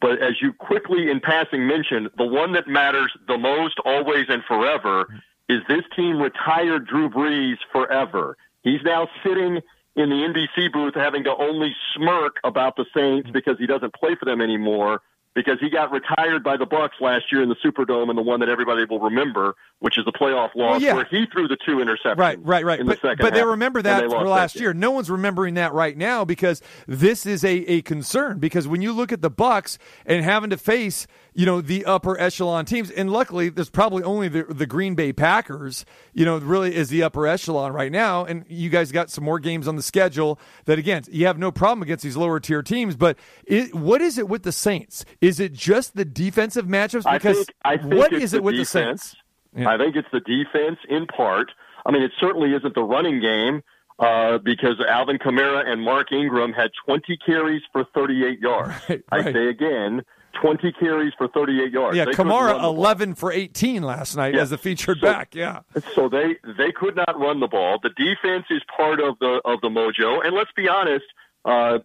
But as you quickly in passing mentioned, the one that matters the most, always and forever, is this team retired Drew Brees forever. He's now sitting in the NBC booth having to only smirk about the Saints because he doesn't play for them anymore because he got retired by the Bucks last year in the Superdome and the one that everybody will remember, which is the playoff loss yeah. where he threw the two interceptions. Right, right, right. In But, the second but they remember that they last game. year. No one's remembering that right now because this is a, a concern. Because when you look at the Bucks and having to face, you know, the upper echelon teams, and luckily there's probably only the, the Green Bay Packers, you know, really is the upper echelon right now. And you guys got some more games on the schedule that again you have no problem against these lower tier teams. But it, what is it with the Saints? Is it just the defensive matchups? I Because think, I think what it's the it with defense. the Saints? Yeah. I think it's the defense in part. I mean, it certainly isn't the running game uh, because Alvin Kamara and Mark Ingram had 20 carries for 38 yards. Right, I say again, 20 carries for 38 yards. Yeah, They Kamara run the ball. 11 for 18 last night Yeah. as the featured So- back. Yeah. So they they could not run the ball. The defense is part of the of the mojo. And let's be honest, uh,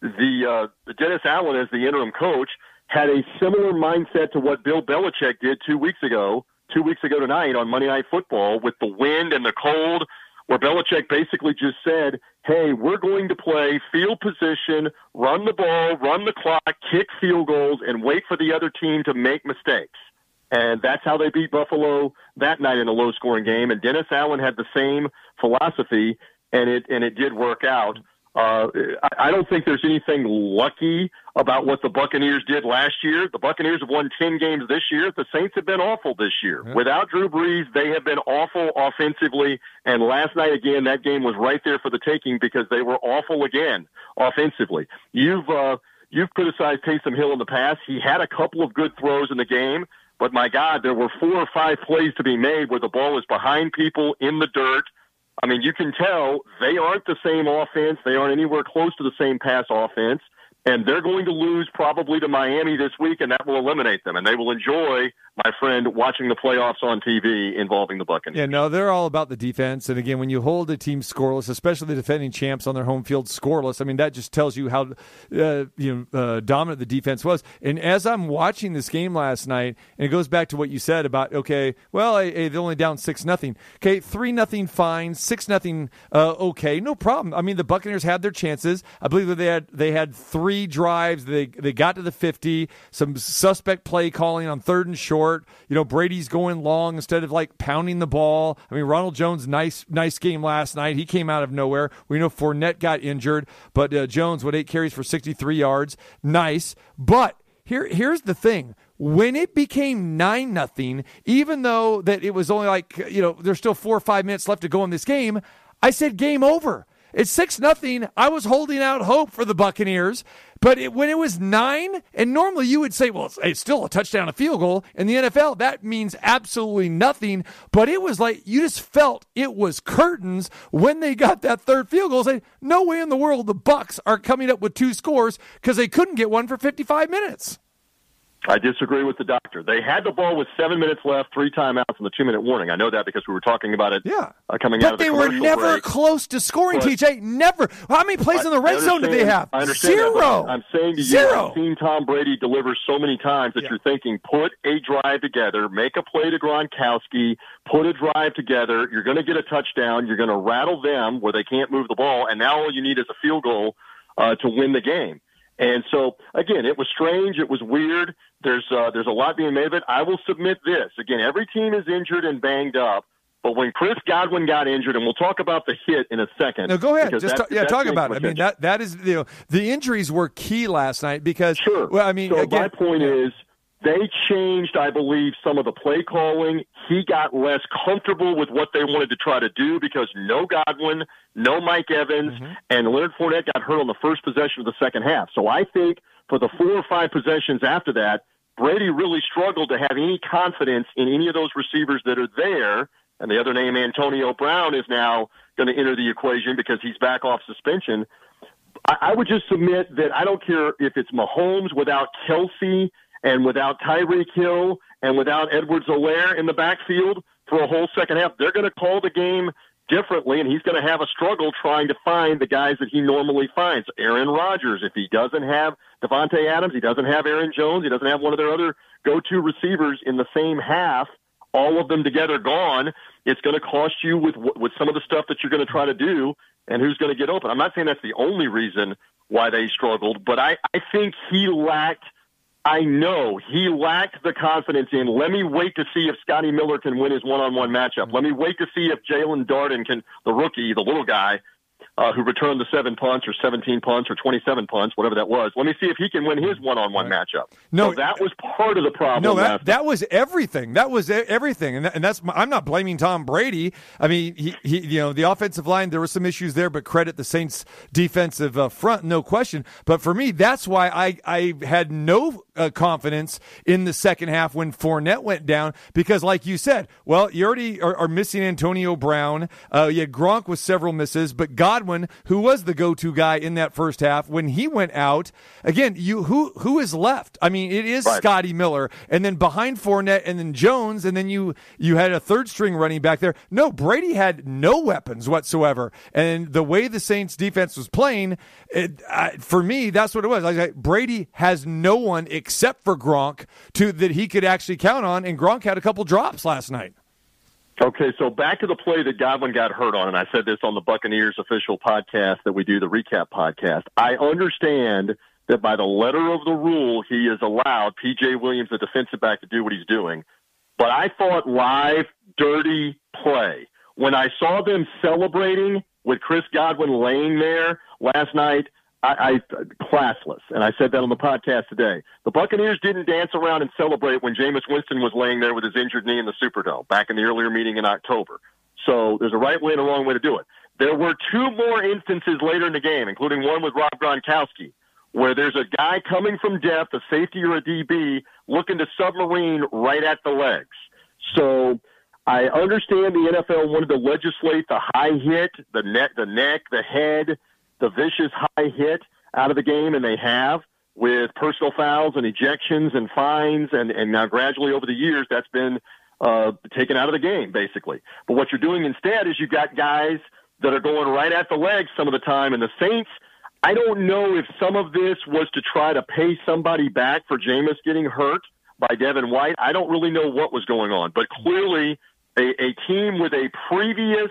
the uh, Dennis Allen as the interim coach had a similar mindset to what Bill Belichick did two weeks ago. Two weeks ago tonight on Monday Night Football with the wind and the cold, where Belichick basically just said, "Hey, we're going to play field position, run the ball, run the clock, kick field goals, and wait for the other team to make mistakes." And that's how they beat Buffalo that night in a low scoring game. And Dennis Allen had the same philosophy and it, and it did work out. Uh, I, I don't think there's anything lucky about what the Buccaneers did last year. The Buccaneers have won 10 games this year. The Saints have been awful this year. Without Drew Brees, they have been awful offensively. And last night, again, that game was right there for the taking because they were awful again offensively. You've, uh, You've criticized Taysom Hill in the past. He had a couple of good throws in the game, but my God, there were four or five plays to be made where the ball is behind people in the dirt. I mean, you can tell they aren't the same offense. They aren't anywhere close to the same pass offense. And they're going to lose probably to Miami this week, and that will eliminate them. And they will enjoy, my friend, watching the playoffs on TV involving the Buccaneers. Yeah, no, they're all about the defense. And again, when you hold a team scoreless, especially the defending champs on their home field scoreless, I mean, that just tells you how uh, you know uh, dominant the defense was. And as I'm watching this game last night, and it goes back to what you said about okay, well, hey, hey, they're only down six nothing. Okay, three nothing fine, six nothing. Uh, okay, no problem. I mean, the Buccaneers had their chances. I believe that they had they had three drives. They they got to the fifty. Some suspect play calling on third and short. You know, Brady's going long instead of like pounding the ball. I mean, Ronald Jones, nice nice game last night. He came out of nowhere. We know Fournette got injured, but uh, Jones with eight carries for sixty three yards, nice. But here here's the thing when it became nine nothing even though that it was only like you know there's still four or five minutes left to go in this game i said game over It's six nothing. I was holding out hope for the Buccaneers, but it, when it was nine, and normally you would say, well, it's, it's still a touchdown, a field goal in the NFL. That means absolutely nothing. But it was like you just felt it was curtains when they got that third field goal. Say, no way in the world the Bucks are coming up with two scores because they couldn't get one for 55 minutes. I disagree with the doctor. They had the ball with seven minutes left, three timeouts, and the two-minute warning. I know that because we were talking about it. Yeah, uh, coming but out the they were never break. close to scoring. But- TJ, never. How many plays in the red zone did they have? I understand Zero. but I'm saying to you, Zero. I've seen Tom Brady deliver so many times that Yeah. you're thinking, put a drive together, make a play to Gronkowski, put a drive together. You're going to get a touchdown. You're going to rattle them where they can't move the ball, and now all you need is a field goal uh, to win the game. And so, again, it was strange. It was weird. There's uh, there's a lot being made of it. I will submit this again. Every team is injured and banged up. But when Chris Godwin got injured, and we'll talk about the hit in a second. No, go ahead. Just that- talk, yeah, talk about it. I mean, that that is you know the injuries were key last night because Sure. Well, I mean, so again, my point yeah. is they changed, I believe, some of the play calling. He got less comfortable with what they wanted to try to do because no Godwin, no Mike Evans, Mm-hmm. and Leonard Fournette got hurt on the first possession of the second half. So I think for the four or five possessions after that, Brady really struggled to have any confidence in any of those receivers that are there. And the other name, Antonio Brown, is now going to enter the equation because he's back off suspension. I, I would just submit that I don't care if it's Mahomes without Kelsey and without Tyreek Hill and without Edwards-Helaire in the backfield for a whole second half. They're going to call the game differently, and he's going to have a struggle trying to find the guys that he normally finds. Aaron Rodgers, if he doesn't have Davante Adams, he doesn't have Aaron Jones, he doesn't have one of their other go-to receivers in the same half. All of them together gone. It's going to cost you with with some of the stuff that you're going to try to do, and who's going to get open. I'm not saying that's the only reason why they struggled, but I I think he lacked. I know he lacked the confidence in. Let me wait to see if Scotty Miller can win his one-on-one matchup. Let me wait to see if Jaelon Darden can, the rookie, the little guy, uh, who returned the seven punts or 17 punts or 27 punts, whatever that was. Let me see if he can win his one-on-one matchup. No, so that was part of the problem. No, that, that was everything. That was everything, and, that, and that's I'm not blaming Tom Brady. I mean, he, he you know the offensive line there were some issues there, but credit the Saints defensive uh, front, no question. But for me, that's why I I had no uh, confidence in the second half when Fournette went down because, like you said, well, you already are, are missing Antonio Brown. Uh, you had Gronk with several misses, but Godwin, who was the go-to guy in that first half, when he went out again, you who who is left? I mean, it is Right. Scotty Miller, and then behind Fournette, and then Jones, and then you you had a third string running back there. No, Brady had no weapons whatsoever, and the way the Saints defense was playing, it, I, for me, that's what it was. I was like, Brady has no one except for Gronk to that he could actually count on, and Gronk had a couple drops last night. Okay, so back to the play that Godwin got hurt on, and I said this on the Buccaneers official podcast that we do, the recap podcast. I understand that by the letter of the rule, he is allowed PJ Williams, the defensive back, to do what he's doing. But I thought live, dirty play. When I saw them celebrating with Chris Godwin laying there last night, I, I classless, and I said that on the podcast today. The Buccaneers didn't dance around and celebrate when Jameis Winston was laying there with his injured knee in the Superdome back in the earlier meeting in October. So there's a right way and a wrong way to do it. There were two more instances later in the game, including one with Rob Gronkowski, where there's a guy coming from depth, a safety or a DB, looking to submarine right at the legs. So I understand the NFL wanted to legislate the high hit, the neck, the neck, the head, the vicious high hit out of the game, and they have with personal fouls and ejections and fines, and, and now gradually over the years that's been uh, taken out of the game, basically. But what you're doing instead is you've got guys that are going right at the legs some of the time, and the Saints. I don't know if some of this was to try to pay somebody back for Jameis getting hurt by Devin White. I don't really know what was going on, but clearly a, a team with a previous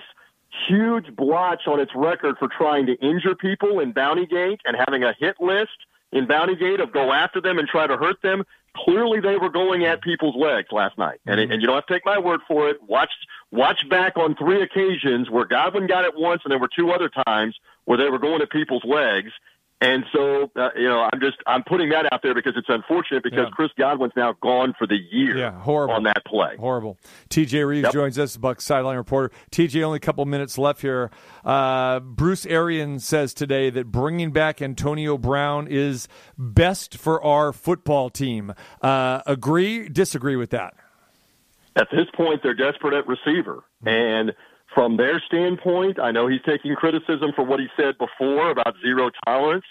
huge blotch on its record for trying to injure people in Bountygate and having a hit list in Bountygate of go after them and try to hurt them. Clearly, they were going at people's legs last night, and, mm-hmm. and you don't have to take my word for it. Watch, watch back on three occasions where Godwin got it once, and there were two other times where they were going at people's legs. And so, uh, you know, I'm just I'm putting that out there because it's unfortunate because Yeah. Chris Godwin's now gone for the year Yeah, horrible. on that play. Horrible. TJ Reeves Yep. joins us, Bucks sideline reporter. TJ, only a couple minutes left here. Uh, Bruce Arians says today that bringing back Antonio Brown is best for our football team. Uh, agree? Disagree with that? At this point, they're desperate at receiver. And from their standpoint, I know he's taking criticism for what he said before about zero tolerance.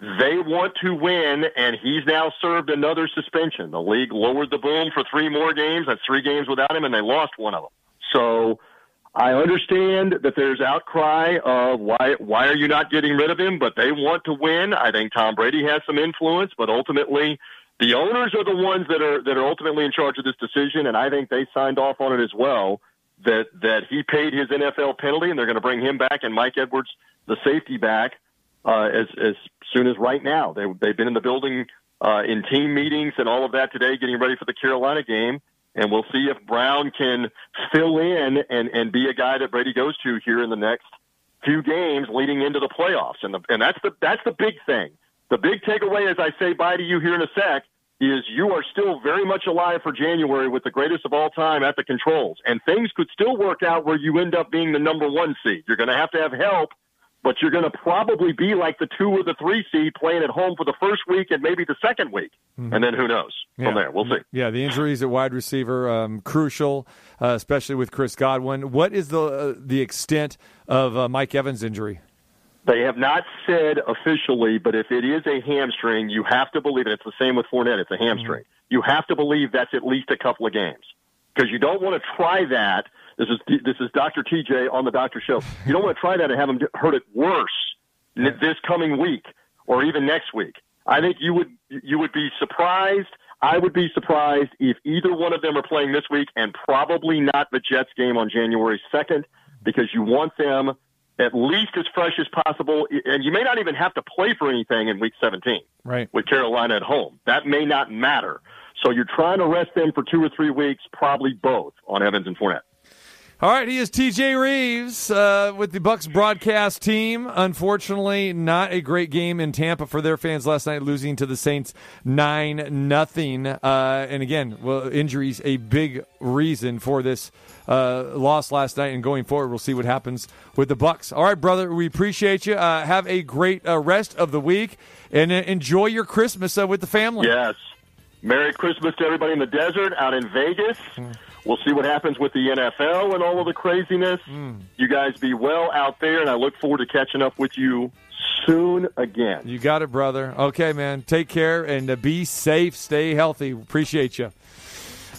They want to win, and he's now served another suspension. The league lowered the boom for three more games. That's three games without him, and they lost one of them. So I understand that there's outcry of why why are you not getting rid of him? But they want to win. I think Tom Brady has some influence, but ultimately the owners are the ones that are that are ultimately in charge of this decision, and I think they signed off on it as well. That that he paid his NFL penalty, and they're going to bring him back, and Mike Edwards, the safety back, uh, as as soon as right now. They they've been in the building uh, in team meetings and all of that today, getting ready for the Carolina game, and we'll see if Brown can fill in and and be a guy that Brady goes to here in the next few games leading into the playoffs. And the, and that's the that's the big thing. The big takeaway, as I say bye to you here in a sec, is you are still very much alive for January with the greatest of all time at the controls, and things could still work out where you end up being the number one seed. You're going to have to have help. But you're going to probably be like the two or the three seed playing at home for the first week and maybe the second week. And then who knows from there? We'll see. Yeah, the injuries at wide receiver um, crucial, uh, especially with Chris Godwin. What is the uh, the extent of uh, Mike Evans' injury? They have not said officially, but if it is a hamstring, you have to believe it. It's the same with Fournette. It's a mm-hmm. hamstring. You have to believe that's at least a couple of games because you don't want to try that. This is this is Dr. TJ on the Doctor Show. You don't want to try that and have him hurt it worse n- this coming week or even next week. I think you would you would be surprised. I would be surprised if either one of them are playing this week, and probably not the Jets game on January second, because you want them at least as fresh as possible. And you may not even have to play for anything in Week 17 Right. with Carolina at home. That may not matter. So you're trying to rest them for two or three weeks, probably both on Evans and Fournette. All right, he is TJ Reeves uh, with the Bucks broadcast team. Unfortunately, not a great game in Tampa for their fans last night, losing to the Saints nine nothing. Uh, and again, well, injuries a big reason for this uh, loss last night. And going forward, we'll see what happens with the Bucks. All right, brother, we appreciate you. Uh, have a great uh, rest of the week and uh, enjoy your Christmas uh, with the family. Yes. Merry Christmas to everybody in the desert out in Vegas. We'll see what happens with the NFL and all of the craziness. You guys be well out there, and I look forward to catching up with you soon again. You got it, brother. Okay, man. Take care and uh, be safe. Stay healthy. Appreciate you.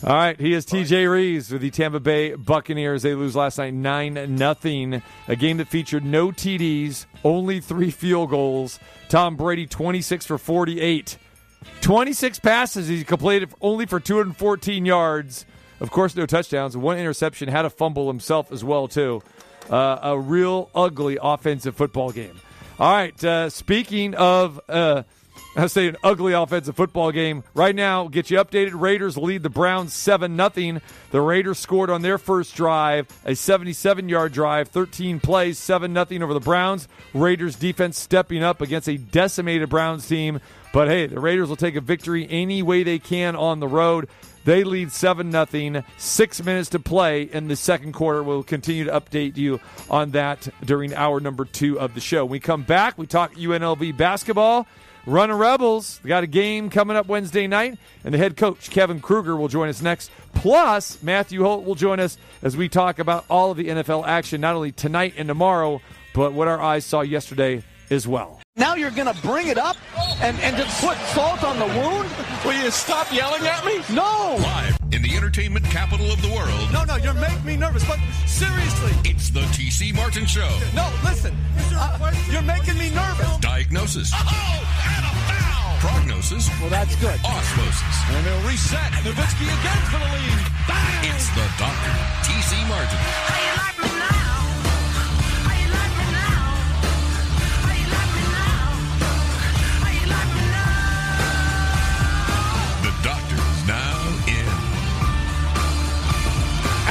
All right, he is TJ Reeves with the Tampa Bay Buccaneers. They lose last night 9 nothing. A game that featured no TDs, only three field goals. Tom Brady 26 for 48. 26 passes he completed only for 214 yards. Of course, no touchdowns. One interception, had a fumble himself as well too. Uh, a real ugly offensive football game. All right, uh, speaking of uh, I say an ugly offensive football game. Right now, get you updated. Raiders lead the Browns 7 0. The Raiders scored on their first drive, a 77 yard drive, 13 plays, 7 0 over the Browns. Raiders defense stepping up against a decimated Browns team. But hey, the Raiders will take a victory any way they can on the road. They lead 7 0. Six minutes to play in the second quarter. We'll continue to update you on that during hour number two of the show. When we come back, we talk UNLV basketball. Running Rebels, they got a game coming up Wednesday night, and the head coach, Kevin Kruger, will join us next. Plus, Matthew Holt will join us as we talk about all of the NFL action, not only tonight and tomorrow, but what our eyes saw yesterday as well. Now you're going to bring it up and, and just put salt on the wound? Will you stop yelling at me? No! Live in the entertainment capital of the world, No, no, you're making me nervous. But seriously, it's the TC Martin Show. no, listen. Uh, you're making me nervous. Diagnosis, Oh, and a foul! prognosis, Well, that's good. osmosis. And they'll reset. Nowitzki again for the lead. Bang! It's the doctor, TC Martin.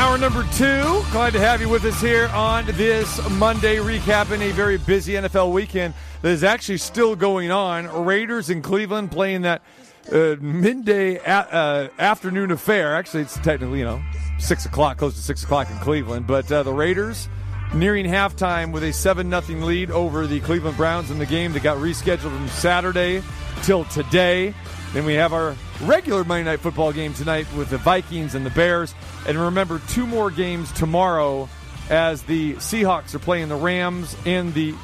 Hour number two. Glad to have you with us here on this Monday, recapping a very busy NFL weekend. that is actually still going on. Raiders in Cleveland playing that uh, midday a- uh, afternoon affair. Actually, it's technically you know six o'clock, close to six o'clock in Cleveland. But uh, the Raiders nearing halftime with a seven nothing lead over the Cleveland Browns in the game that got rescheduled from Saturday till today. Then we have our regular Monday Night Football game tonight with the Vikings and the Bears. And remember, two more games tomorrow as the Seahawks are playing the Rams and the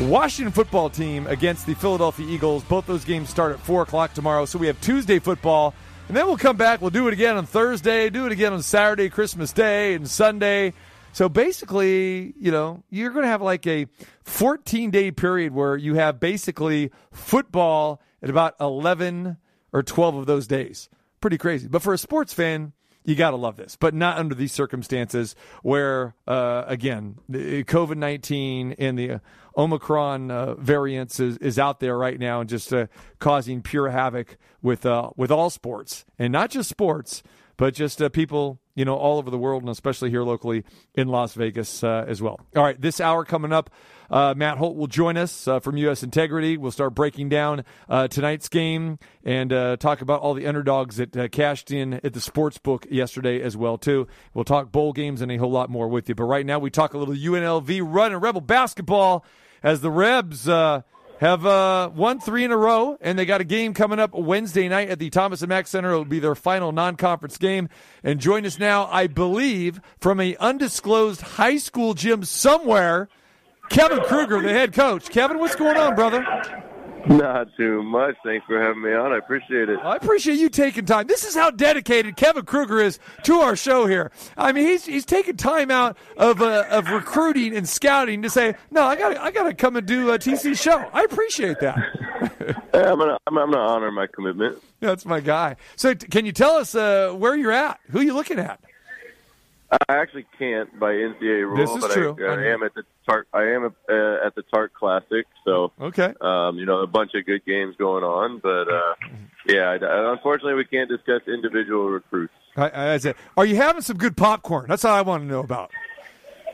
Washington football team against the Philadelphia Eagles. Both those games start at 4 o'clock tomorrow. So we have Tuesday football. And then we'll come back. We'll do it again on Thursday, do it again on Saturday, Christmas Day, and Sunday. So basically, you know, you're going to have like a 14 day period where you have basically football at about 11 or 12 of those days. Pretty crazy. But for a sports fan, you got to love this, but not under these circumstances where, uh, again, COVID 19 and the Omicron uh, variants is, is out there right now and just uh, causing pure havoc with, uh, with all sports and not just sports, but just uh, people you know, all over the world and especially here locally in Las Vegas uh, as well. All right, this hour coming up, uh, Matt Holt will join us uh, from U.S. Integrity. We'll start breaking down uh, tonight's game and uh, talk about all the underdogs that uh, cashed in at the sports book yesterday as well too. We'll talk bowl games and a whole lot more with you. But right now, we talk a little UNLV run and Rebel basketball as the Rebs have uh, won three in a row, and they got a game coming up Wednesday night at the Thomas and Mack Center. It'll be their final non-conference game. And join us now, I believe, from a undisclosed high school gym somewhere, Kevin Kruger, the head coach. Kevin, what's going on, brother? Not too much. Thanks for having me on. I appreciate it. I appreciate you taking time. This is how dedicated Kevin Kruger is to our show here. I mean, he's he's taking time out of uh, of recruiting and scouting to say, no, I got I got to come and do a TC show. I appreciate that. I'm gonna I'm, I'm, gonna honor my commitment. That's my guy. So, t- can you tell us uh, where you're at? Who are you looking at? I actually can't by NCAA rule, This is but true. I, I am at the Tark. I am uh, at the Tark Classic, so Okay. um, you know a bunch of good games going on. But uh, yeah, I, unfortunately, we can't discuss individual recruits. I, I said, are you having some good popcorn? That's all I want to know about.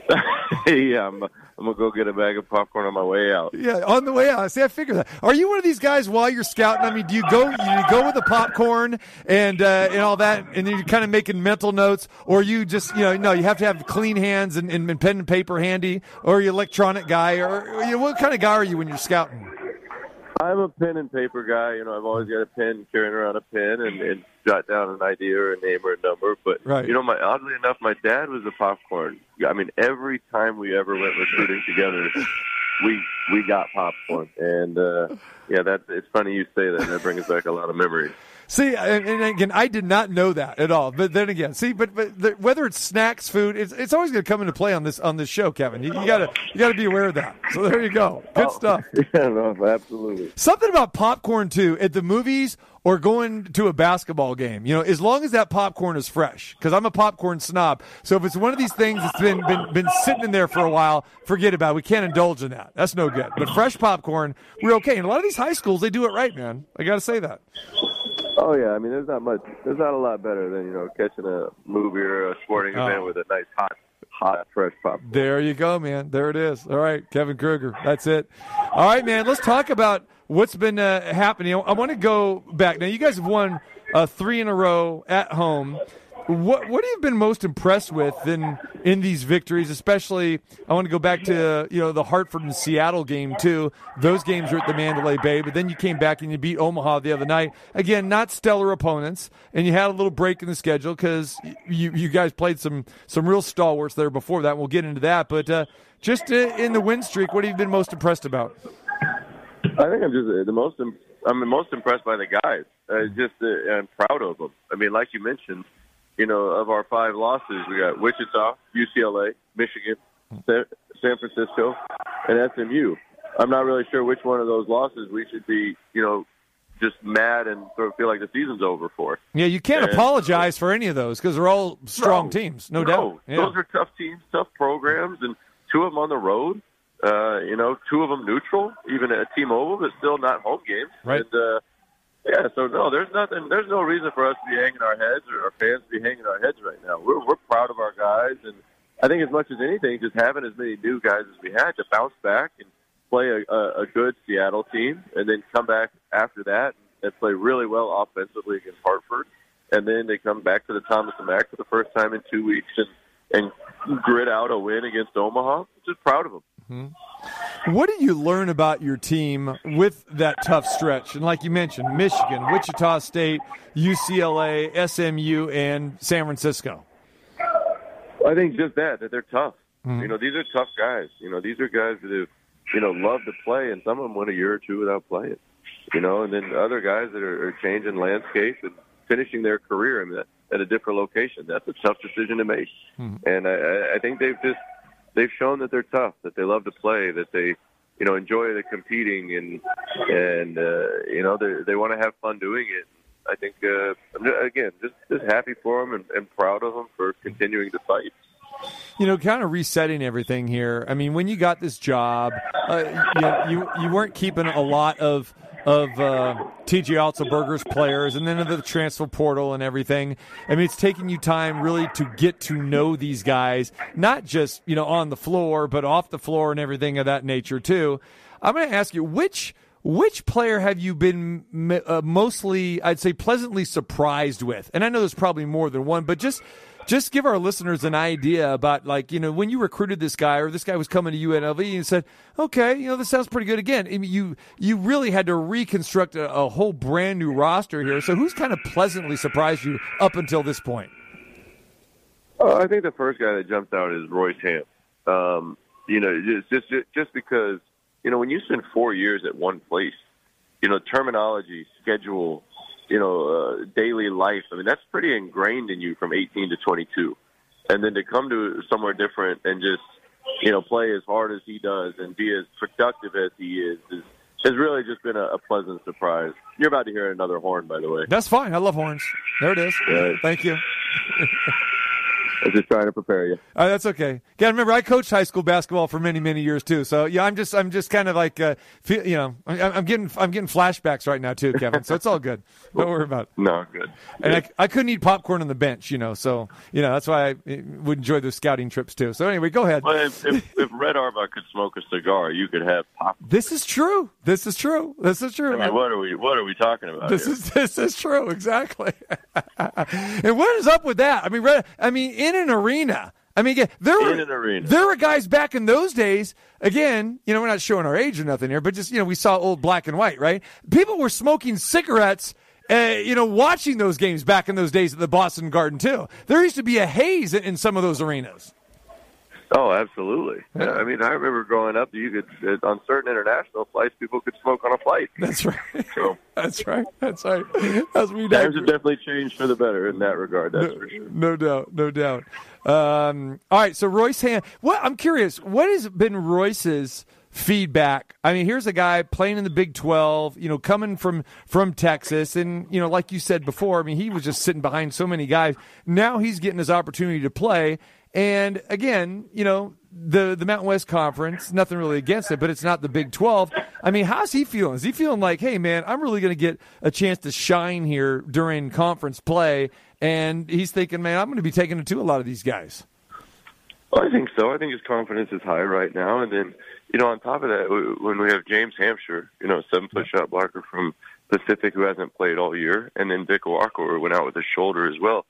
yeah, I'm, I'm gonna go get a bag of popcorn on my way out. Yeah, on the way out. See, I figured that. Are you one of these guys while you're scouting? I mean, do you go you go with the popcorn and uh, and all that, and you're kind of making mental notes, or you just you know no, you have to have clean hands and, and, pen and paper handy, or you electronic guy, or, or you know, what kind of guy are you when you're scouting? I'm a pen and paper guy. You know, I've always got a pen, carrying around a pen, and, and jot down an idea or a name or a number. But Right. you know, my oddly enough, my dad was a popcorn. I mean, every time we ever went recruiting together, we we got popcorn, and uh, yeah, that it's funny you say that. That brings back a lot of memories. See, and, and again, I did not know that at all. But then again, see, but but the, whether it's snacks, food, it's, it's always going to come into play on this on this show, Kevin. You, you gotta you gotta be aware of that. So there you go. Good oh, stuff. Yeah, no, absolutely. Something about popcorn too at the movies or going to a basketball game. You know, as long as that popcorn is fresh, because I'm a popcorn snob. So if it's one of these things that's been been been sitting in there for a while, forget about it. We can't indulge in that. That's no good. But fresh popcorn, we're okay. And a lot of these high schools, they do it right, man. I got to say that. Oh yeah, I mean, there's not much. There's not a lot better than you know catching a movie or a sporting Oh. event with a nice hot, hot, fresh pop. There you go, man. There it is. All right, Kevin Kruger. That's it. All right, man. Let's talk about what's been uh, happening. I want to go back. Now, you guys have won uh, three in a row at home. What what have you been most impressed with in in these victories? Especially, I want to go back to you know the Hartford and Seattle game too. Those games were at the Mandalay Bay, but then you came back and you beat Omaha the other night. Again, not stellar opponents, and you had a little break in the schedule because you you guys played some some real stalwarts there before that. We'll get into that, but uh, just uh, in the win streak, what have you been most impressed about? I think I'm just uh, the most. im- most impressed by the guys. Uh, just uh, I'm proud of them. I mean, like you mentioned, you know, of our five losses, we got Wichita, UCLA, Michigan, San Francisco, and SMU. I'm not really sure which one of those losses we should be, you know, just mad and sort of feel like the season's over for. Yeah, you can't And- apologize for any of those because they're all strong No, teams, no, no. doubt. Yeah. Those are tough teams, tough programs, and two of them on the road. Uh, you know, two of them neutral, even at T-Mobile, but still not home games. Right. And, uh, yeah, so no, there's nothing. There's no reason for us to be hanging our heads or our fans to be hanging our heads right now. We're we're proud of our guys, and I think as much as anything, just having as many new guys as we had to bounce back and play a, a, a good Seattle team, and then come back after that and play really well offensively against Hartford, and then they come back to the Thomas and Mack for the first time in two weeks and and grit out a win against Omaha. Just proud of them. Hmm. What did you learn about your team with that tough stretch? And like you mentioned, Michigan, Wichita State, UCLA, SMU, and San Francisco. I think just that that they're tough. Hmm. You know, these are tough guys. You know, these are guys that have you know love to play, and some of them went a year or two without playing. You know, and then other guys that are, are changing landscape and finishing their career in that, at a different location. That's a tough decision to make, and I, I think they've just they've shown that they're tough, that they love to play, that they you know enjoy the competing, and and uh, you know they they want to have fun doing it. I think uh, again just just happy for them and, and proud of them for continuing to fight. you know, kind of resetting everything here. I mean, when you got this job, uh, you, you you weren't keeping a lot of of uh, TJ Otzelberger's players, and then of the transfer portal and everything. I mean, it's taking you time really to get to know these guys, not just you know on the floor, but off the floor and everything of that nature too. I'm going to ask you which. Which player have you been uh, mostly, I'd say, pleasantly surprised with? And I know there's probably more than one, but just just give our listeners an idea about like you know when you recruited this guy or this guy was coming to UNLV and said okay you know this sounds pretty good again. You you really had to reconstruct a, a whole brand new roster here. So who's kind of pleasantly surprised you up until this point? Uh, I think the first guy that jumps out is Royce Hamm. Um, you know, just, just just because you know when you spend four years at one place, you know terminology, schedule, you know uh, daily life. I mean that's pretty ingrained in you from 18 to 22, and then to come to somewhere different and just you know play as hard as he does and be as productive as he is is has really just been a, a pleasant surprise. You're about to hear another horn, by the way. that's fine I love horns there it is Right. thank you I'm just trying to prepare you. Uh, that's okay. Got remember, I coached high school basketball for many, many years too. So yeah, I'm just, I'm just kind of like, uh, feel, you know, I'm, I'm getting, I'm getting flashbacks right now too, Kevin. So it's all good. Don't worry about it. No, good. And I, I couldn't eat popcorn on the bench, you know. So you know, that's why I eh, would enjoy those scouting trips too. So anyway, go ahead. Well, if, if, if Red Auerbach could smoke a cigar, you could have popcorn. This is true. This is true. This is true. I mean, what are we? What are we talking about? This here? is this is true exactly. and what is up with that? I mean, re- I mean, in an arena. I mean, again, there were In an arena. there were guys back in those days. Again, you know, we're not showing our age or nothing here, but just you know, we saw old black and white, right? People were smoking cigarettes. Uh, you know, watching those games back in those days at the Boston Garden too. There used to be a haze in, in some of those arenas. Oh, absolutely. Yeah. I mean, I remember growing up, you could uh, on certain international flights, people could smoke on a flight. That's right. So That's right. That's right. That's we times have definitely changed for the better in that regard. That's for sure. No doubt, no doubt. Um, all right, so Royce Hamm. What I'm curious, what has been Royce's feedback? I mean, here's a guy playing in the Big 12, you know, coming from from Texas, and you know, like you said before, I mean, he was just sitting behind so many guys. Now he's getting his opportunity to play, and again, you know. The the Mountain West Conference, nothing really against it, but it's not the Big Twelve. I mean, how's he feeling? Is he feeling like, hey man, I'm really going to get a chance to shine here during conference play? And he's thinking, man, I'm going to be taking it to a lot of these guys. Well, I think so. I think his confidence is high right now. And then, you know, on top of that, when we have James Hampshire, you know, seven foot shot blocker from Pacific who hasn't played all year, and then Vic Walker went out with his shoulder as well.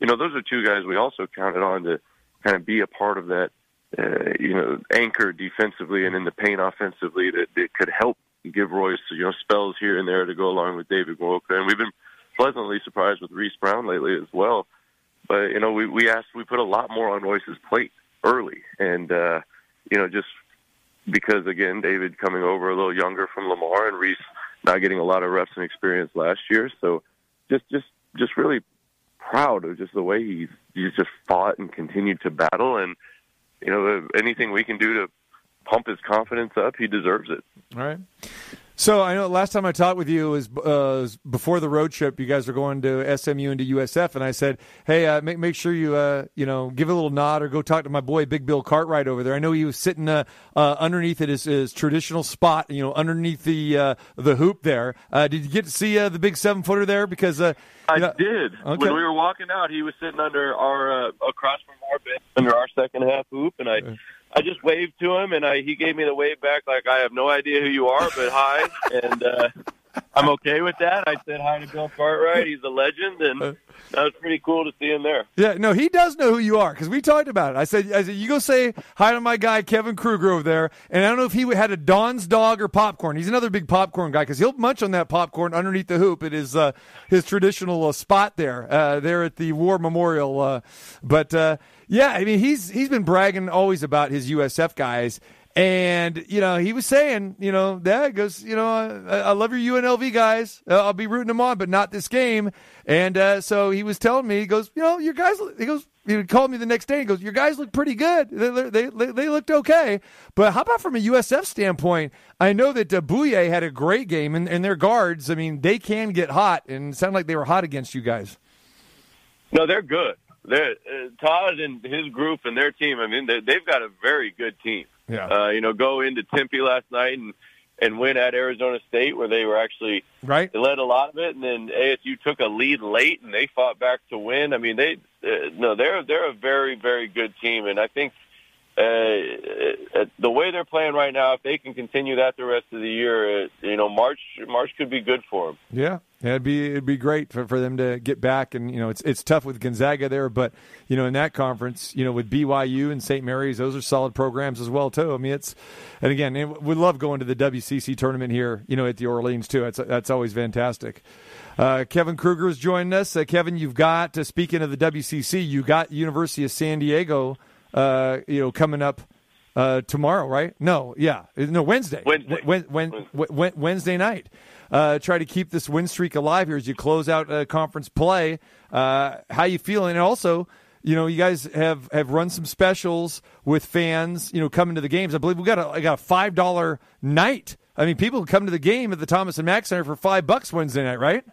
You know, those are two guys we also counted on to kind of be a part of that, uh, you know, anchor defensively and in the paint offensively that, that could help give Royce, you know, spells here and there to go along with David Muoka. And we've been pleasantly surprised with Reese Brown lately as well. But you know, we we asked we put a lot more on Royce's plate early, and uh, you know, just because again, David coming over a little younger from Lamar, and Reese not getting a lot of reps and experience last year, so just just just really proud of just the way he's he's just fought and continued to battle, and you know, anything we can do to pump his confidence up, he deserves it. All right. So I know last time I talked with you was, uh, was before the road trip. You guys were going to SMU and to USF, and I said, "Hey, uh, make make sure you uh, you know give a little nod or go talk to my boy Big Bill Cartwright over there. I know he was sitting uh, uh, underneath at his, his traditional spot, you know, underneath the uh, the hoop there. Uh, did you get to see uh, the big seven footer there? Because uh, I know- did. Okay. When we were walking out, he was sitting under our uh, across from our bench under our second half hoop, and I I just waved to him, and I, he gave me the wave back like I have no idea who you are, but hi, and uh, I'm okay with that. I said hi to Bill Cartwright. He's a legend, and that was pretty cool to see him there. Yeah, no, he does know who you are because we talked about it. I said, I said, you go say hi to my guy Kevin Kruger over there, and I don't know if he had a Don's dog or popcorn. He's another big popcorn guy because he'll munch on that popcorn underneath the hoop It is uh, his traditional uh, spot there, uh, there at the War Memorial. Uh, but uh, yeah, I mean, he's he's been bragging always about his USF guys. And you know, he was saying, you know, that goes, you know, I, I love your UNLV guys. Uh, I'll be rooting them on, but not this game. And uh, so he was telling me, he goes, you know, your guys. He goes, he called me the next day. He goes, your guys look pretty good. They they they, they looked okay. But how about from a USF standpoint? I know that uh, Bouyea had a great game, and, and their guards. I mean, they can get hot, and it sounded like they were hot against you guys. No, they're good. They're, uh, Todd and his group and their team. I mean, they, they've got a very good team. Yeah. Uh, you know, go into Tempe last night and and win at Arizona State, where they were actually Right. they led a lot of it, and then ASU took a lead late, and they fought back to win. I mean, they uh, no, they're they're a very very good team, and I think uh, uh, the way they're playing right now, if they can continue that the rest of the year, uh, you know, March March could be good for them. Yeah, yeah, it'd be it'd be great for, for them to get back, and you know it's it's tough with Gonzaga there, but you know in that conference, you know with BYU and St. Mary's, those are solid programs as well too. I mean it's, and again, it, we love going to the WCC tournament here, you know at the Orleans too. That's that's always fantastic. Uh, Kevin Kruger is joining us. Uh, Kevin, you've got uh, speaking of the WCC, you got University of San Diego, uh, you know coming up. Uh, tomorrow, right? No, yeah, no Wednesday. Wednesday. When, when, when, Wednesday night. Uh, try to keep this win streak alive here as you close out uh, conference play. Uh, how you feeling? And also, you know, you guys have, have run some specials with fans. You know, coming to the games. I believe we got a I got a five dollar night. I mean, people come to the game at the Thomas and Mack Center for five bucks Wednesday night, right?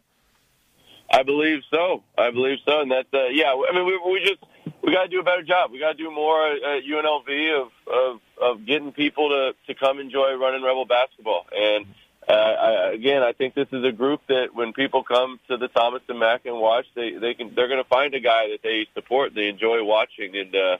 I believe so. I believe so, and that's uh, yeah. I mean, we, we just we got to do a better job. We got to do more at UNLV of, of of getting people to to come enjoy running Rebel basketball. And uh, I, again, I think this is a group that when people come to the Thomas and Mack and watch, they they can they're going to find a guy that they support, they enjoy watching, and uh,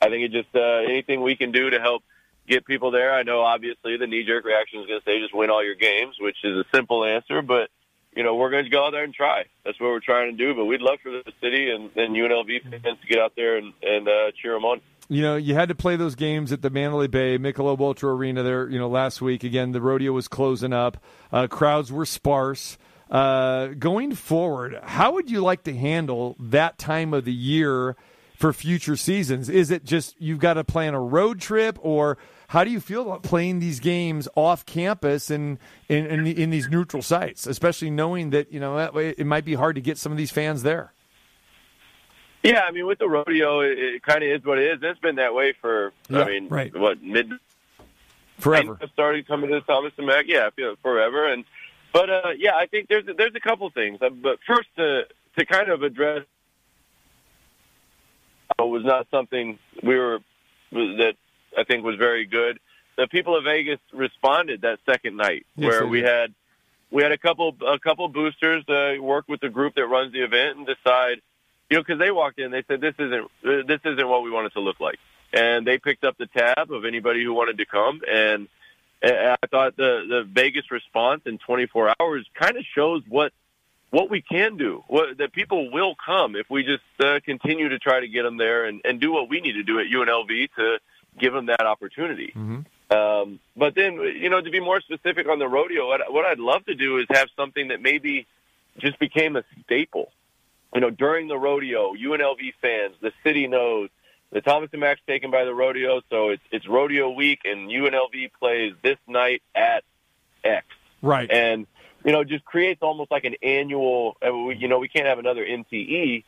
I think it just uh, anything we can do to help get people there. I know obviously the knee jerk reaction is going to say just win all your games, which is a simple answer, but you know, we're going to go out there and try. That's what we're trying to do. But we'd love for the city and, and UNLV fans to get out there and, and uh, cheer them on. You know, you had to play those games at the Mandalay Bay Michelob Ultra Arena there. You know, last week again, the rodeo was closing up. Uh, crowds were sparse. Uh, going forward, how would you like to handle that time of the year for future seasons? Is it just you've got to plan a road trip, or how do you feel about playing these games off campus and in, in, in these neutral sites, especially knowing that you know that way it might be hard to get some of these fans there? Yeah, I mean, with the rodeo, it, it kind of is what it is. It's been that way for, Yeah, I mean, right. what mid Forever. I started coming to Thomas and Mack. Yeah, forever. And but uh, yeah, I think there's there's a couple things. Uh, But first, to to kind of address uh, was not something we were that I think was very good. The people of Vegas responded that second night, Yes, where we had we had a couple a couple boosters uh, work with the group that runs the event and decide, you know, because they walked in, they said this isn't uh, this isn't what we want it to look like, and they picked up the tab of anybody who wanted to come, and, and I thought the the Vegas response in 24 hours kind of shows what what we can do, what, that people will come if we just uh, continue to try to get them there and, and do what we need to do at UNLV to give them that opportunity. Um, but then, you know, to be more specific on the rodeo, what, what I'd love to do is have something that maybe just became a staple. You know, during the rodeo, UNLV fans, the city knows the Thomas and Mack's taken by the rodeo, so it's it's rodeo week, and UNLV plays this night at X Right. and you know just creates almost like an annual uh, you know we can't have another NTE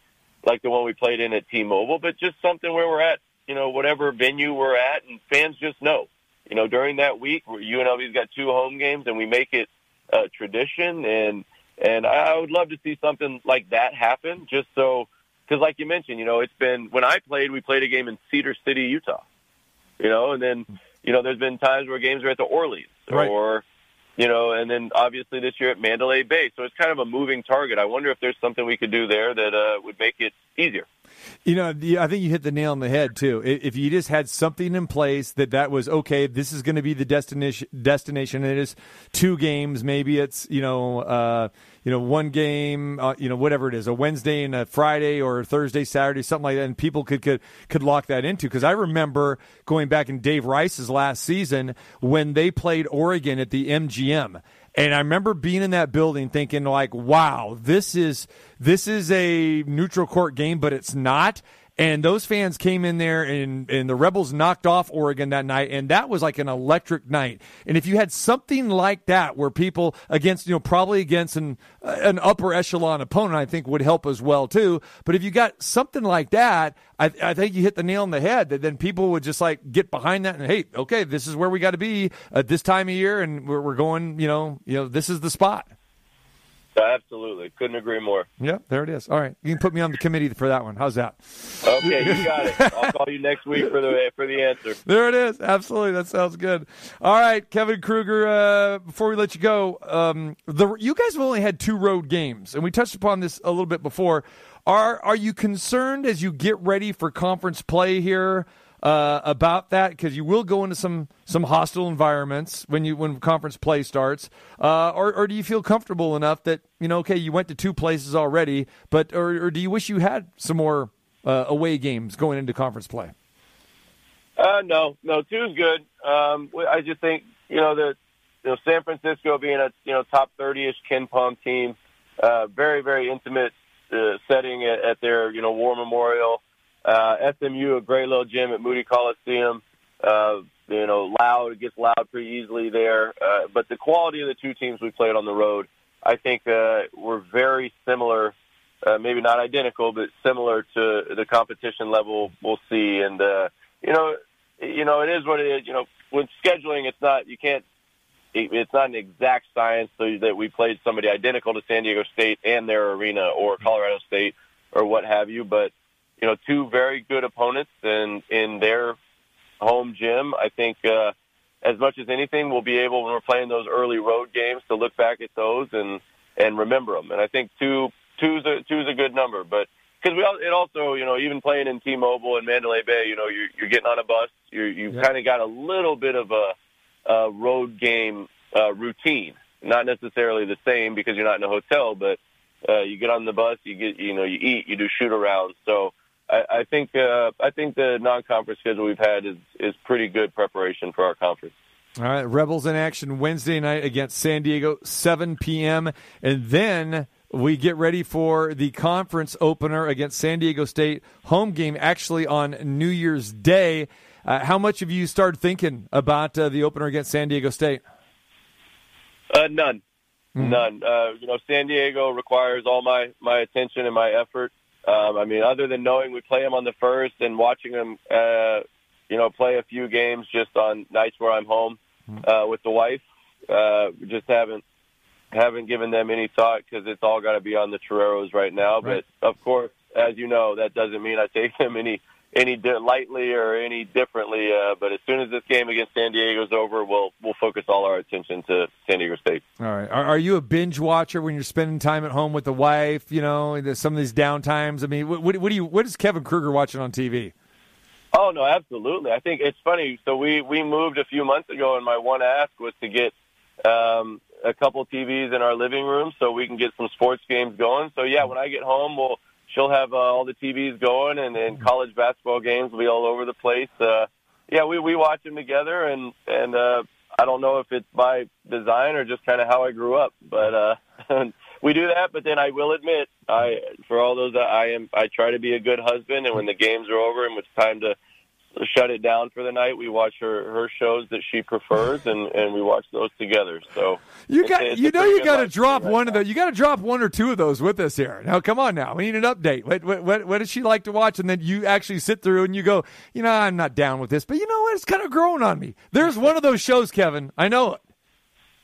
like the one we played in at T-Mobile but just something where we're at you know whatever venue we're at and fans just know you know during that week UNLV's got two home games and we make it a tradition and and I would love to see something like that happen just so because like you mentioned you know it's been when I played we played a game in Cedar City Utah you know and then you know there's been times where games are at the Orleans Right. or you know, and then obviously this year at Mandalay Bay. So it's kind of a moving target. I wonder if there's something we could do there that uh, would make it easier. You know, I think you hit the nail on the head too. If you just had something in place that that was okay, this is going to be the destination. Destination. It is two games. Maybe it's you know, uh, you know, one game. Uh, you know, whatever it is, a Wednesday and a Friday or a Thursday, Saturday, something like that, and people could could could lock that into. Because I remember going back in Dave Rice's last season when they played Oregon at the MGM. And I remember being in that building thinking like, wow, this is this is a neutral court game, but it's not. And those fans came in there and, and the Rebels knocked off Oregon that night. And that was like an electric night. And if you had something like that where people against, you know, probably against an, an upper echelon opponent, I think would help as well too. But if you got something like that, I, I think you hit the nail on the head that then people would just like get behind that and, hey, okay, this is where we got to be at this time of year. And we're, we're going, you know, you know, this is the spot. Absolutely, couldn't agree more. Yeah, there it is. All right, you can put me on the committee for that one. How's that? Okay, you got it. I'll call you next week for the for the answer. There it is. Absolutely, that sounds good. All right, Kevin Kruger. Uh, before we let you go, um, the you guys have only had two road games, and we touched upon this a little bit before. Are are you concerned as you get ready for conference play here? Uh, about that because you will go into some some hostile environments when you when conference play starts, uh, or or do you feel comfortable enough that you know okay you went to two places already, but or, or do you wish you had some more uh, away games going into conference play? Uh, no, no, two's good. Um, I just think you know that you know San Francisco being a you know top thirty ish KenPom team, uh, very very intimate uh, setting at, at their you know War Memorial. Uh, SMU, a great little gym at Moody Coliseum. Uh, you know, loud, it gets loud pretty easily there. Uh, but the quality of the two teams we played on the road, I think, uh, were very similar. Uh, maybe not identical, but similar to the competition level we'll see. And, uh, you know, you know, it is what it is. You know, when scheduling, it's not, you can't, it, it's not an exact science so that we played somebody identical to San Diego State and their arena or Colorado State or what have you. But, you know, two very good opponents and in their home gym. I think uh, as much as anything, we'll be able when we're playing those early road games to look back at those and and remember them. And I think two two's a two's a good number, but because we all, it also you know even playing in T-Mobile and Mandalay Bay, you know you're, you're getting on a bus, you're, you've Yeah. kind of got a little bit of a, a road game uh, routine. Not necessarily the same because you're not in a hotel, but uh, you get on the bus, you get you know you eat, you do shoot arounds. So I, I think uh, I think the non-conference schedule we've had is is pretty good preparation for our conference. All right, Rebels in action Wednesday night against San Diego, 7 p.m. And then we get ready for the conference opener against San Diego State. Home game actually on New Year's Day. Uh, how much have you started thinking about uh, the opener against San Diego State? Uh, none, none. Uh, you know, San Diego requires all my my attention and my effort. Um, I mean, other than knowing we play them on the first and watching them, uh, you know, play a few games just on nights where I'm home uh, with the wife, uh, just haven't haven't given them any thought because it's all got to be on the Toreros right now. Right. But of course, as you know, that doesn't mean I take them any any di- lightly or any differently. Uh, but as soon as this game against San Diego's over, we'll we'll focus all our attention to San Diego State. All right. Are, are you a binge watcher when you're spending time at home with the wife? You know, some of these downtimes. I mean, what, what, what do you? What is Kevin Kruger watching on TV? Oh no, absolutely. I think it's funny. So we we moved a few months ago, and my one ask was to get um, a couple TVs in our living room so we can get some sports games going. So yeah, when I get home, we'll she'll have uh, all the TVs going, and, and college basketball games will be all over the place. Uh, yeah, we we watch them together, and and uh, I don't know if it's by design or just kind of how I grew up, but uh, we do that. But then I will admit, I for all those I am, I try to be a good husband, and when the games are over and it's time to shut it down for the night, we watch her her shows that she prefers, and and we watch those together. So You got, it's you know, you got to drop right one of now. the, you got to drop one or two of those with us here. Now, come on, now, we need an update. What, what, what, what does she like to watch? And then you actually sit through and you go, you know, I'm not down with this, but you know what? It's kind of growing on me. There's one of those shows, Kevin. I know it.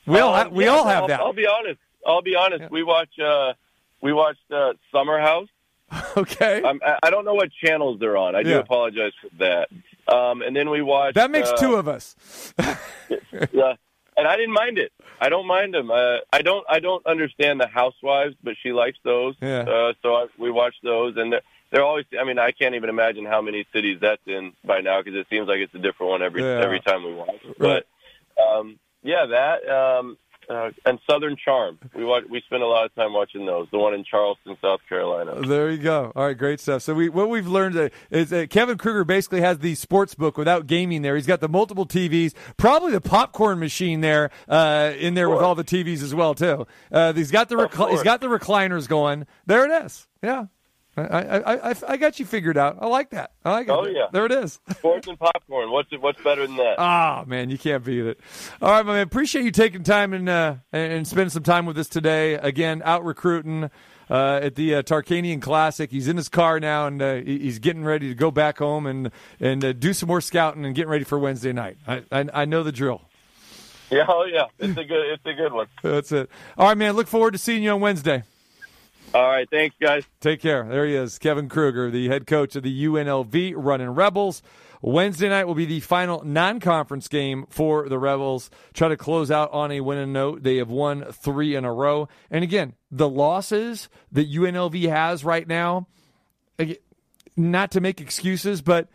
We all, Um, we yeah, all have I'll, that. I'll be honest. I'll be honest. Yeah. We watch uh, we watched uh, Summer House. okay, Um, I- I don't know what channels they're on. I do apologize for that. Um, and then we watched. that makes uh, two of us. Yeah. and I didn't mind it. I don't mind them. Uh, I don't. I don't understand the Housewives, but she likes those. Yeah. Uh, so I, we watch those, and they're, they're always. I mean, I can't even imagine how many cities that's in by now because it seems like it's a different one every Yeah. every time we watch. Right. But um, yeah, that um, uh, and Southern Charm. We watch. We spend a lot of time watching those. The one in Charleston, South Carolina. There you go. All right, great stuff. So we what we've learned uh, is that Kevin Kruger basically has the sports book without gaming there. He's got the multiple TVs, probably the popcorn machine there uh, in there with all the TVs as well too. Uh, he's got the recli- he's got the recliners going. There it is. Yeah. I, I, I, I got you figured out. I like that. I like it. Oh, yeah. There it is. Sports and popcorn. What's what's better than that? Ah, man, you can't beat it. All right, my man. Appreciate you taking time and uh, and spending some time with us today. Again, out recruiting uh, at the uh, Tarkanian Classic. He's in his car now, and uh, he's getting ready to go back home and and uh, do some more scouting and getting ready for Wednesday night. I I, I know the drill. Yeah, oh yeah, it's a good it's a good one. That's it. All right, man. Look forward to seeing you on Wednesday. All right, thanks guys. Take care. There he is, Kevin Kruger, the head coach of the UNLV running Rebels. Wednesday night will be the final non-conference game for the Rebels. Try to close out on a winning note. They have won three in a row. And again, the losses that UNLV has right now, not to make excuses, but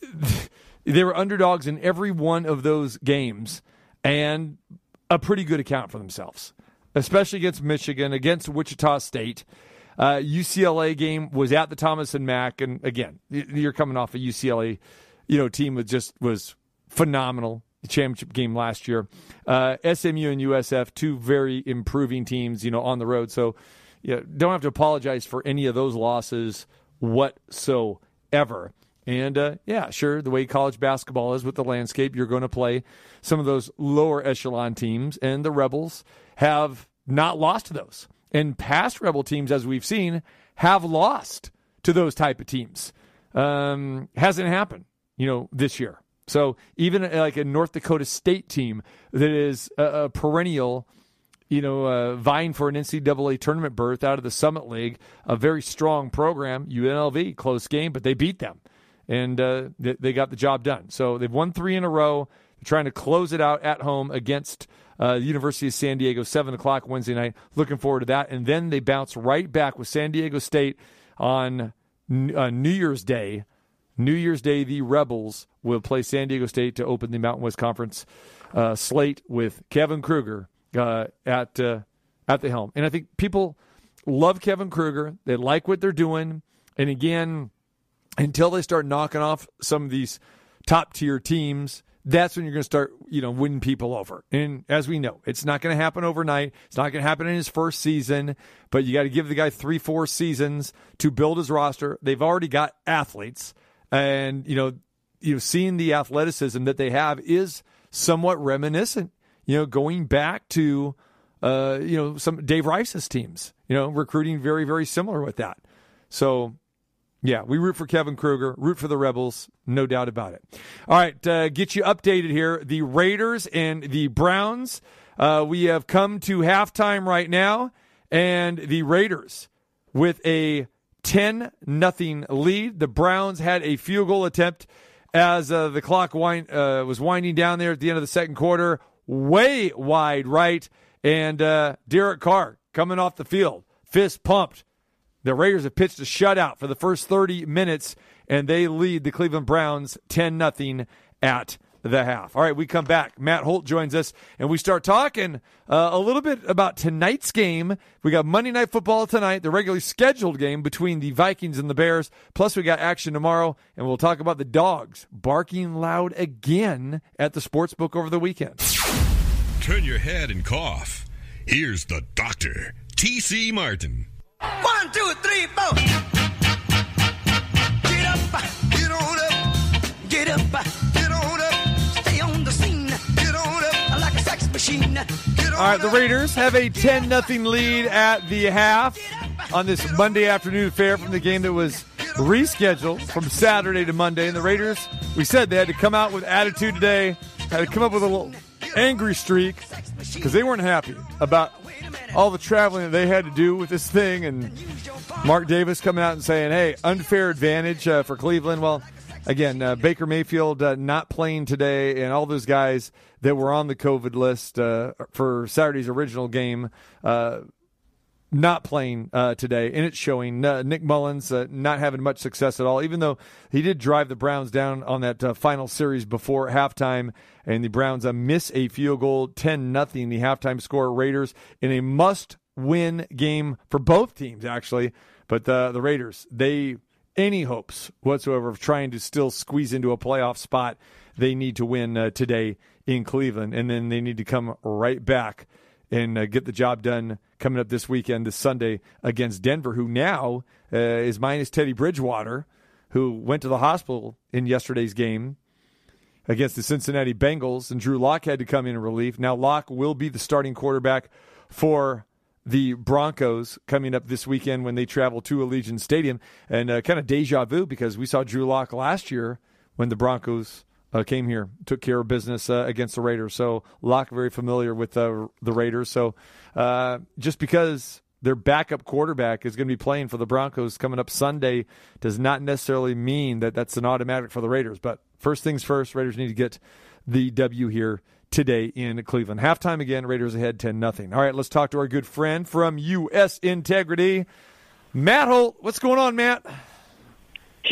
they were underdogs in every one of those games and a pretty good account for themselves, especially against Michigan, against Wichita State. Uh, UCLA game was at the Thomas and Mack, and again, you're coming off a UCLA, you know, team that just was phenomenal. The championship game last year. Uh, SMU and USF, two very improving teams, you know, on the road. So, yeah, don't have to apologize for any of those losses whatsoever. And uh, yeah, sure, the way college basketball is with the landscape, you're going to play some of those lower echelon teams, and the Rebels have not lost to those. And past Rebel teams, as we've seen, have lost to those type of teams. Um, hasn't happened, you know, this year. So even like a North Dakota State team that is a, a perennial you know, uh, vying for an NCAA tournament berth out of the Summit League, a very strong program. UNLV, close game, but they beat them, and uh, they, they got the job done. So they've won three in a row. They're trying to close it out at home against uh, University of San Diego, seven o'clock Wednesday night. Looking forward to that, and then they bounce right back with San Diego State on uh, New Year's Day. New Year's Day, the Rebels will play San Diego State to open the Mountain West Conference uh, slate with Kevin Kruger uh, at uh, at the helm. And I think people love Kevin Kruger. They like what they're doing. And again, until they start knocking off some of these top tier teams, that's when you're going to start, you know, winning people over. And as we know, it's not going to happen overnight. It's not going to happen in his first season, but you got to give the guy three, four seasons to build his roster. They've already got athletes, and you know, you know, seeing the athleticism that they have is somewhat reminiscent. You know, going back to, uh, you know, some Dave Rice's teams. You know, recruiting very, very similar with that. So yeah, we root for Kevin Kruger, root for the Rebels, no doubt about it. All right, uh, get you updated here. The Raiders and the Browns. Uh, we have come to halftime right now, and the Raiders with a 10 nothing lead. The Browns had a field goal attempt as uh, the clock wind, uh, was winding down there at the end of the second quarter, way wide right, and uh, Derek Carr coming off the field, fist pumped. The Raiders have pitched a shutout for the first 30 minutes, and they lead the Cleveland Browns 10 0 at the half. All right, we come back. Matt Holt joins us, and we start talking uh, a little bit about tonight's game. We got Monday Night Football tonight, the regularly scheduled game between the Vikings and the Bears. Plus, we got action tomorrow, and we'll talk about the dogs barking loud again at the sports book over the weekend. Turn your head and cough. Here's the doctor, T.C. Martin. One, two, three, four. Get up, get on up, get up, get on up. Stay on the scene, get on up like a sex machine. Get on All right, the Raiders have a 10 0 lead at the half on this Monday afternoon affair from the game that was rescheduled from Saturday to Monday. And the Raiders, we said they had to come out with attitude today, had to come up with a little angry streak because they weren't happy about all the traveling that they had to do with this thing. And Mark Davis coming out and saying, hey, unfair advantage uh, for Cleveland. Well, again, uh, Baker Mayfield uh, not playing today, and all those guys that were on the COVID list uh, for Saturday's original game uh, not playing uh, today, and it's showing. Uh, Nick Mullens uh, not having much success at all, even though he did drive the Browns down on that uh, final series before halftime, and the Browns uh, miss a field goal, ten nothing. The halftime score. Raiders in a must-win game for both teams, actually. But the the Raiders, they any hopes whatsoever of trying to still squeeze into a playoff spot, they need to win uh, today in Cleveland, and then they need to come right back and uh, get the job done coming up this weekend, this Sunday against Denver, who now uh, is minus Teddy Bridgewater, who went to the hospital in yesterday's game against the Cincinnati Bengals, and Drew Lock had to come in relief. Now Lock will be the starting quarterback for the Broncos coming up this weekend when they travel to Allegiant Stadium, and uh, kind of deja vu because we saw Drew Lock last year when the Broncos uh, came here, took care of business uh, against the Raiders. So Lock very familiar with uh, the Raiders. So uh, just because their backup quarterback is going to be playing for the Broncos coming up Sunday does not necessarily mean that that's an automatic for the Raiders. But first things first, Raiders need to get the W here today in Cleveland. Halftime again, Raiders ahead 10 nothing. All right, let's talk to our good friend from US Integrity, Matt Holt. What's going on, Matt?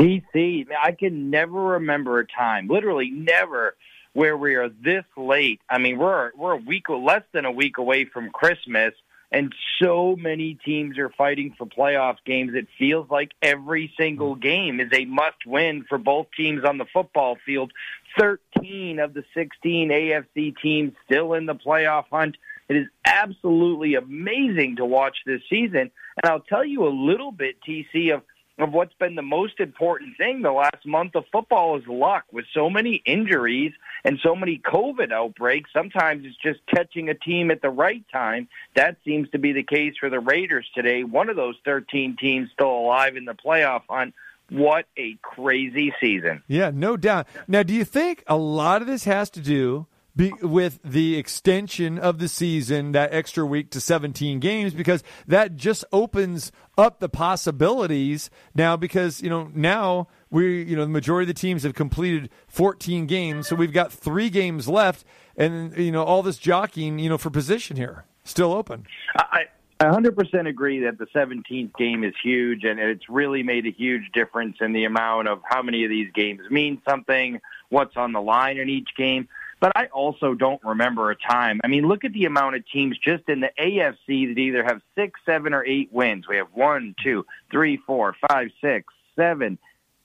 Man, I can never remember a time, literally never, where we are this late. I mean, we're we're a week, less than a week away from Christmas, and so many teams are fighting for playoff games. It feels like every single game is a must-win for both teams on the football field. Thirteen of the sixteen AFC teams still in the playoff hunt. It is absolutely amazing to watch this season, and I'll tell you a little bit, TC, of of what's been the most important thing the last month of football is luck. With so many injuries and so many COVID outbreaks, sometimes it's just catching a team at the right time. That seems to be the case for the Raiders today. One of those 13 teams still alive in the playoff hunt. What a crazy season. Yeah, no doubt. Now, do you think a lot of this has to do be, with the extension of the season, that extra week to 17 games, because that just opens up the possibilities now. Because you know now we, you know, the majority of the teams have completed 14 games, so we've got three games left, and you know all this jockeying, you know, for position here still open. I, I 100% agree that the 17th game is huge, and it's really made a huge difference in the amount of how many of these games mean something, what's on the line in each game. But I also don't remember a time. I mean, look at the amount of teams just in the AFC that either have six, seven, or eight wins. We have one, two, three, four, five, six, seven,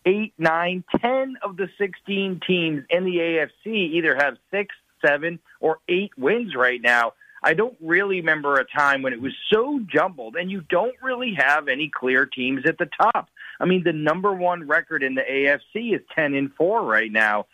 eight, nine, ten of the 16 teams in the AFC either have six, seven, or eight wins right now. I don't really remember a time when it was so jumbled, and you don't really have any clear teams at the top. I mean, the number one record in the AFC is 10 and 4 right now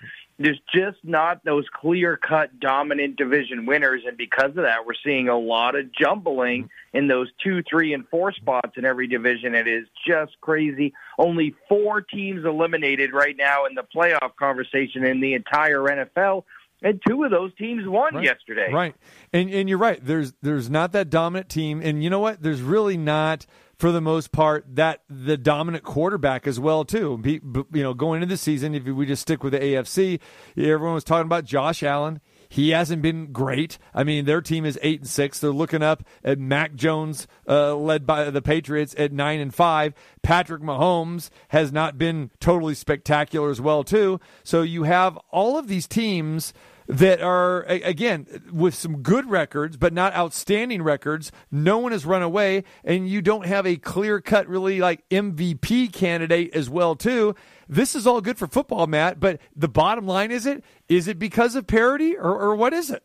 there's just not those clear cut dominant division winners. And because of that, we're seeing a lot of jumbling mm-hmm. in those two, three, and four spots in every division. It is just crazy. Only four teams eliminated right now in the playoff conversation in the entire NFL. And two of those teams won right. yesterday. Right. And and you're right. There's there's not that dominant team. And you know what? There's really not for the most part, that the dominant quarterback as well too. You know, going into the season, if we just stick with the AFC, everyone was talking about Josh Allen. He hasn't been great. I mean, their team is eight and six. They're looking up at Mac Jones, uh, led by the Patriots, at nine and five. Patrick Mahomes has not been totally spectacular as well too. So you have all of these teams that are again with some good records but not outstanding records no one has run away and you don't have a clear cut really like mvp candidate as well too this is all good for football matt but the bottom line is it is it because of parity or, or what is it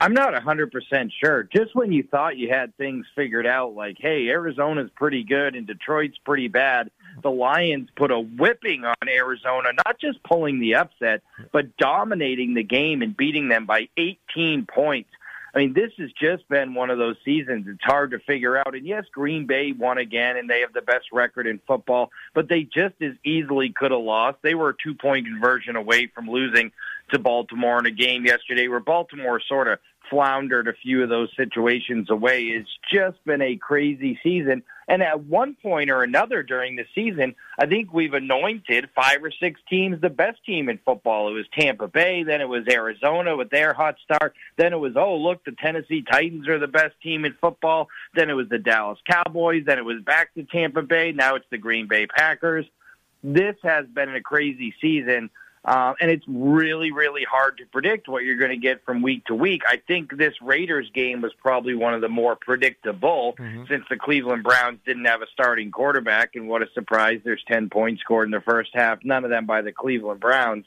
I'm not 100% sure. Just when you thought you had things figured out, like, hey, Arizona's pretty good and Detroit's pretty bad, the Lions put a whipping on Arizona, not just pulling the upset, but dominating the game and beating them by 18 points. I mean, this has just been one of those seasons. It's hard to figure out. And yes, Green Bay won again, and they have the best record in football, but they just as easily could have lost. They were a two point conversion away from losing to Baltimore in a game yesterday where Baltimore sort of floundered a few of those situations away. It's just been a crazy season. And at one point or another during the season, I think we've anointed five or six teams the best team in football. It was Tampa Bay, then it was Arizona with their hot start, then it was, oh, look, the Tennessee Titans are the best team in football, then it was the Dallas Cowboys, then it was back to Tampa Bay, now it's the Green Bay Packers. This has been a crazy season. Uh, and it's really, really hard to predict what you're going to get from week to week. I think this Raiders game was probably one of the more predictable Mm-hmm. since the Cleveland Browns didn't have a starting quarterback. And what a surprise! There's 10 points scored in the first half, none of them by the Cleveland Browns.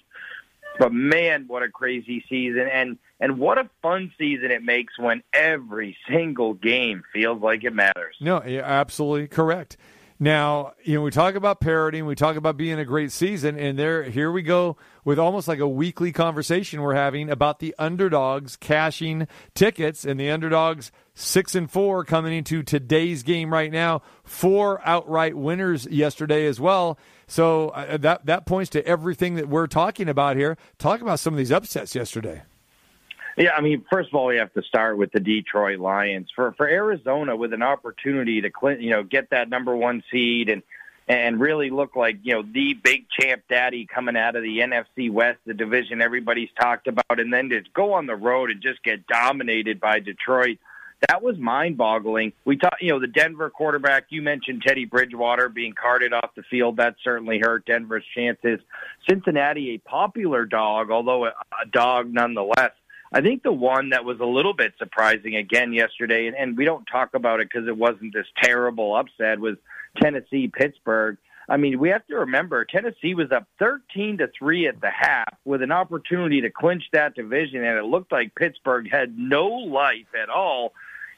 But man, what a crazy season and and what a fun season it makes when every single game feels like it matters. No, absolutely correct. Now, you know, we talk about parity and we talk about being a great season, and there here we go with almost like a weekly conversation we're having about the underdogs cashing tickets and the underdogs six and four coming into today's game right now. Four outright winners yesterday as well. So uh, that that points to everything that we're talking about here. Talk about some of these upsets yesterday. Yeah, I mean, first of all, we have to start with the Detroit Lions. For for Arizona, with an opportunity to you know get that number one seed and and really look like you know the big champ daddy coming out of the NFC West, the division everybody's talked about, and then to go on the road and just get dominated by Detroit. That was mind-boggling. We talked, you know, the Denver quarterback. You mentioned Teddy Bridgewater being carted off the field. That certainly hurt Denver's chances. Cincinnati, a popular dog, although a dog nonetheless. I think the one that was a little bit surprising again yesterday, and, and we don't talk about it because it wasn't this terrible upset, was Tennessee Pittsburgh. I mean, we have to remember Tennessee was up 13 to 3 at the half with an opportunity to clinch that division and it looked like Pittsburgh had no life at all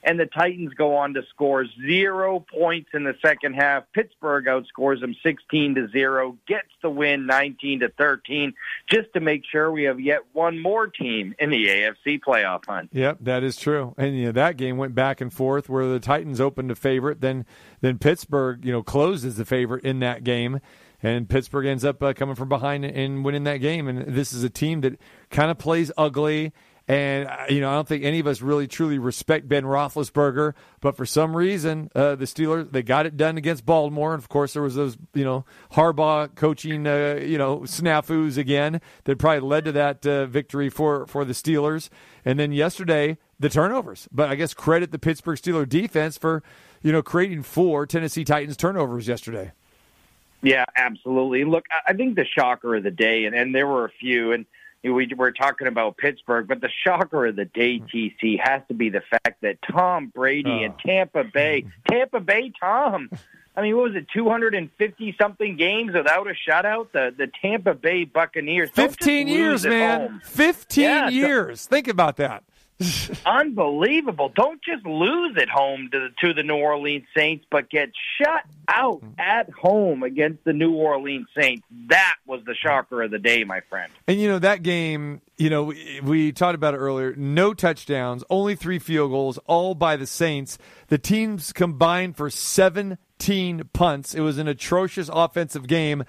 and the Titans go on to score 0 points in the second half. Pittsburgh outscores them 16 to 0, gets the win 19 to 13 just to make sure we have yet one more team in the AFC playoff hunt. Yep, that is true. And you know, that game went back and forth where the Titans opened a favorite, then then Pittsburgh, you know, closed as the favorite in that game. And Pittsburgh ends up uh, coming from behind and winning that game. And this is a team that kind of plays ugly. And uh, you know, I don't think any of us really truly respect Ben Roethlisberger, but for some reason, uh, the Steelers they got it done against Baltimore. And of course, there was those you know Harbaugh coaching uh, you know snafus again that probably led to that uh, victory for for the Steelers. And then yesterday, the turnovers. But I guess credit the Pittsburgh Steelers defense for you know creating four Tennessee Titans turnovers yesterday. Yeah, absolutely. Look, I think the shocker of the day, and, and there were a few, and we were talking about Pittsburgh, but the shocker of the day, hmm. TC, has to be the fact that Tom Brady and oh. Tampa Bay, hmm. Tampa Bay Tom, I mean, what was it, 250 something games without a shutout? The the Tampa Bay Buccaneers. Fifteen years, man. Fifteen Yeah, years. Think about that. Unbelievable. Don't just lose at home to the, to the New Orleans Saints, but get shut out at home against the New Orleans Saints. That was the shocker of the day, my friend. And you know that game, you know, we, we talked about it earlier. No touchdowns, only three field goals, all by the Saints. The teams combined for 17 punts. It was an atrocious offensive game,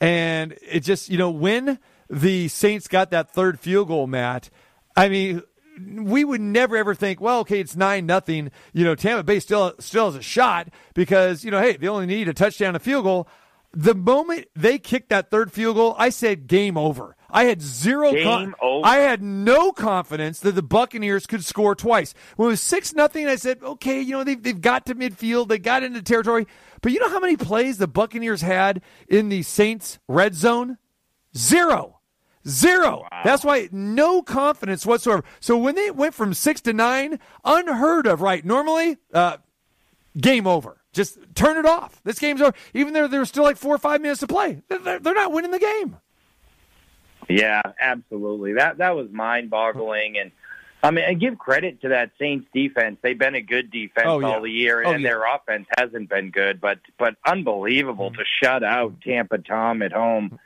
and it just, you know, when the Saints got that third field goal, Matt. I mean, we would never ever think, well, okay, it's nine nothing. You know, Tampa Bay still still has a shot because you know, hey, they only need a touchdown, a field goal. The moment they kicked that third field goal, I said game over. I had zero. Game over. I had no confidence that the Buccaneers could score twice. When it was six nothing, I said, okay, you know they've they've got to midfield, they got into territory. But you know how many plays the Buccaneers had in the Saints red zone? Zero. Zero. That's why no confidence whatsoever. So when they went from six to nine, unheard of, right? Normally, uh, game over. Just turn it off. This game's over. Even though there's still like four or five minutes to play, they're, they're not winning the game. Yeah, absolutely. That that was mind boggling and I mean, and give credit to that Saints defense. They've been a good defense Oh, yeah. all the year, Oh, and yeah. their offense hasn't been good. But but unbelievable Mm-hmm. to shut out Tampa Tom at home.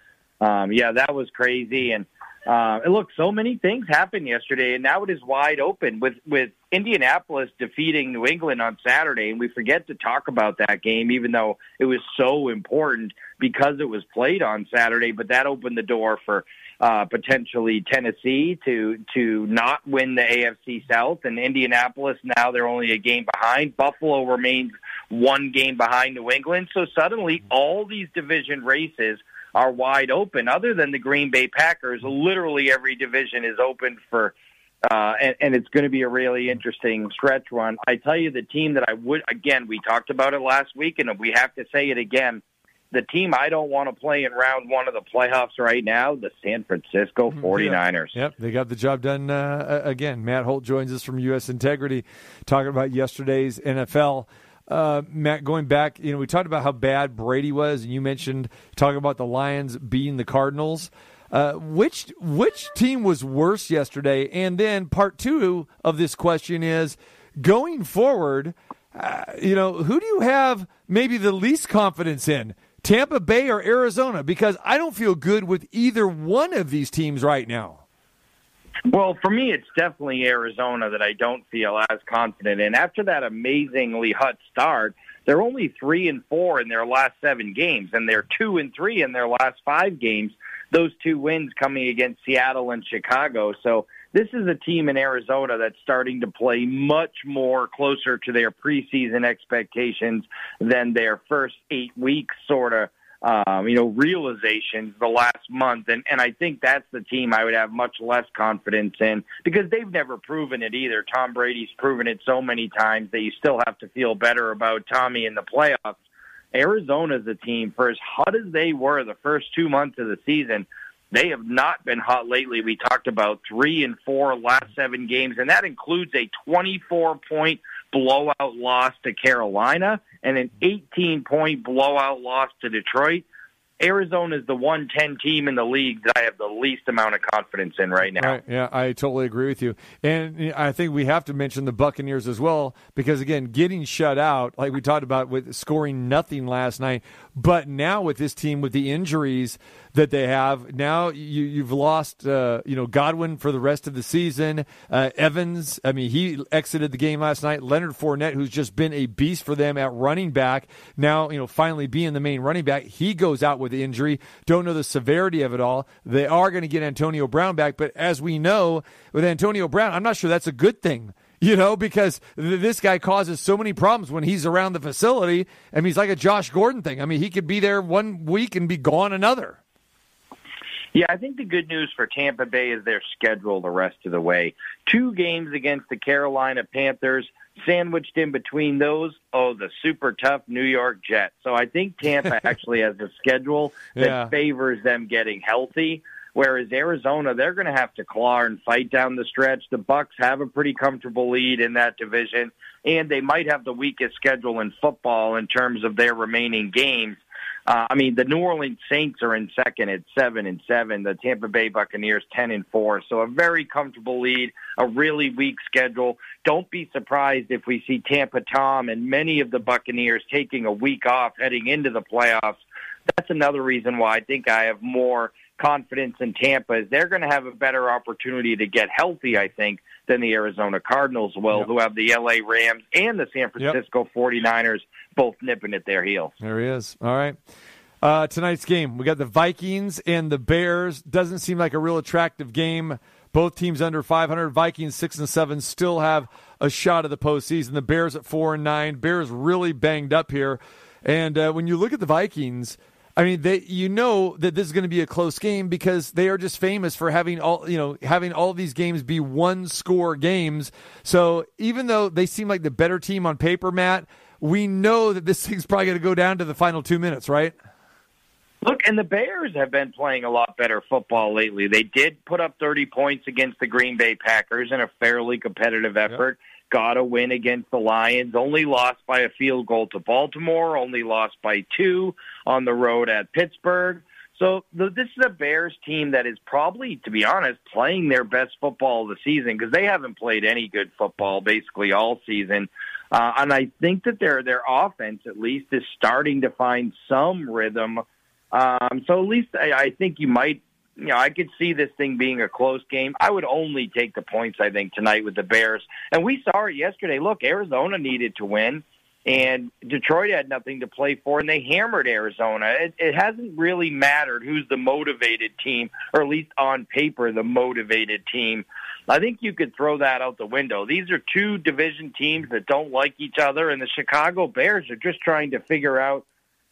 Um, yeah, that was crazy. And Uh, look, so many things happened yesterday, and now it is wide open with with Indianapolis defeating New England on Saturday, and we forget to talk about that game, even though it was so important because it was played on Saturday. But that opened the door for uh, potentially Tennessee to to not win the AFC South, and Indianapolis now they're only a game behind. Buffalo remains one game behind New England, so suddenly all these division races are wide open. Other than the Green Bay Packers, literally every division is open for. Uh, and, and it's going to be a really interesting stretch run. I tell you, the team that I would, again, we talked about it last week, and we have to say it again the team I don't want to play in round one of the playoffs right now, the San Francisco 49ers. Yeah. Yep, they got the job done uh, again. Matt Holt joins us from U.S. Integrity talking about yesterday's NFL. Uh, Matt, going back, you know, we talked about how bad Brady was, and you mentioned talking about the Lions beating the Cardinals. Uh, which which team was worse yesterday? And then part two of this question is going forward. Uh, you know, who do you have maybe the least confidence in? Tampa Bay or Arizona? Because I don't feel good with either one of these teams right now. Well, for me, it's definitely Arizona that I don't feel as confident in. After that amazingly hot start, they're only three and four in their last seven games, and they're two and three in their last five games. Those two wins coming against Seattle and Chicago. So this is a team in Arizona that's starting to play much more closer to their preseason expectations than their first eight weeks sort of um, you know, realizations the last month. And, and I think that's the team I would have much less confidence in because they've never proven it either. Tom Brady's proven it so many times that you still have to feel better about Tommy in the playoffs. Arizona's a team, for as hot as they were the first two months of the season, they have not been hot lately. We talked about three and four last seven games, and that includes a 24 point blowout loss to Carolina and an 18 point blowout loss to Detroit. Arizona is the 110 team in the league that I have the least amount of confidence in right now. Right. Yeah, I totally agree with you. And I think we have to mention the Buccaneers as well because again, getting shut out, like we talked about with scoring nothing last night, but now with this team with the injuries, that they have. Now you, you've lost, uh, you know, Godwin for the rest of the season. Uh, Evans, I mean, he exited the game last night. Leonard Fournette, who's just been a beast for them at running back, now you know finally being the main running back, he goes out with the injury. Don't know the severity of it all. They are going to get Antonio Brown back, but as we know with Antonio Brown, I'm not sure that's a good thing you know, because th- this guy causes so many problems when he's around the facility. I mean, he's like a Josh Gordon thing. I mean, he could be there one week and be gone another. Yeah, I think the good news for Tampa Bay is their schedule the rest of the way. Two games against the Carolina Panthers, sandwiched in between those, oh, the super tough New York Jets. So I think Tampa actually has a schedule that Yeah. favors them getting healthy. Whereas Arizona, they're going to have to claw and fight down the stretch. The Bucs have a pretty comfortable lead in that division, and they might have the weakest schedule in football in terms of their remaining games. Uh, I mean, the New Orleans Saints are in second at seven and seven. The Tampa Bay Buccaneers ten and four. So a very comfortable lead, a really weak schedule. Don't be surprised if we see Tampa Tom and many of the Buccaneers taking a week off heading into the playoffs. That's another reason why I think I have more confidence in Tampa. Is they're going to have a better opportunity to get healthy, I think, than the Arizona Cardinals will, who have the LA Rams and the San Francisco 49ers both nipping at their heels. There he is. All right. Uh, tonight's game, we got the Vikings and the Bears. Doesn't seem like a real attractive game. Both teams under 500. Vikings six and seven still have a shot at the postseason. The Bears at four and nine. Bears really banged up here. And uh, when you look at the Vikings, I mean, they you know that this is going to be a close game because they are just famous for having all you know having all these games be one score games. So even though they seem like the better team on paper, Matt, we know that this thing's probably going to go down to the final two minutes, right? Look, and the Bears have been playing a lot better football lately. They did put up 30 points against the Green Bay Packers in a fairly competitive effort. Got a win against the Lions. Only lost by a field goal to Baltimore. Only lost by two on the road at Pittsburgh. So this is a Bears team that is probably, to be honest, playing their best football of the season because they haven't played any good football basically all season. Uh, and I think that their their offense at least is starting to find some rhythm. Um, so at least I, I think you might you know, I could see this thing being a close game. I would only take the points, I think, tonight with the Bears. And we saw it yesterday. Look, Arizona needed to win, and Detroit had nothing to play for, and they hammered Arizona. It, it hasn't really mattered who's the motivated team, or at least on paper, the motivated team. I think you could throw that out the window. These are two division teams that don't like each other, and the Chicago Bears are just trying to figure out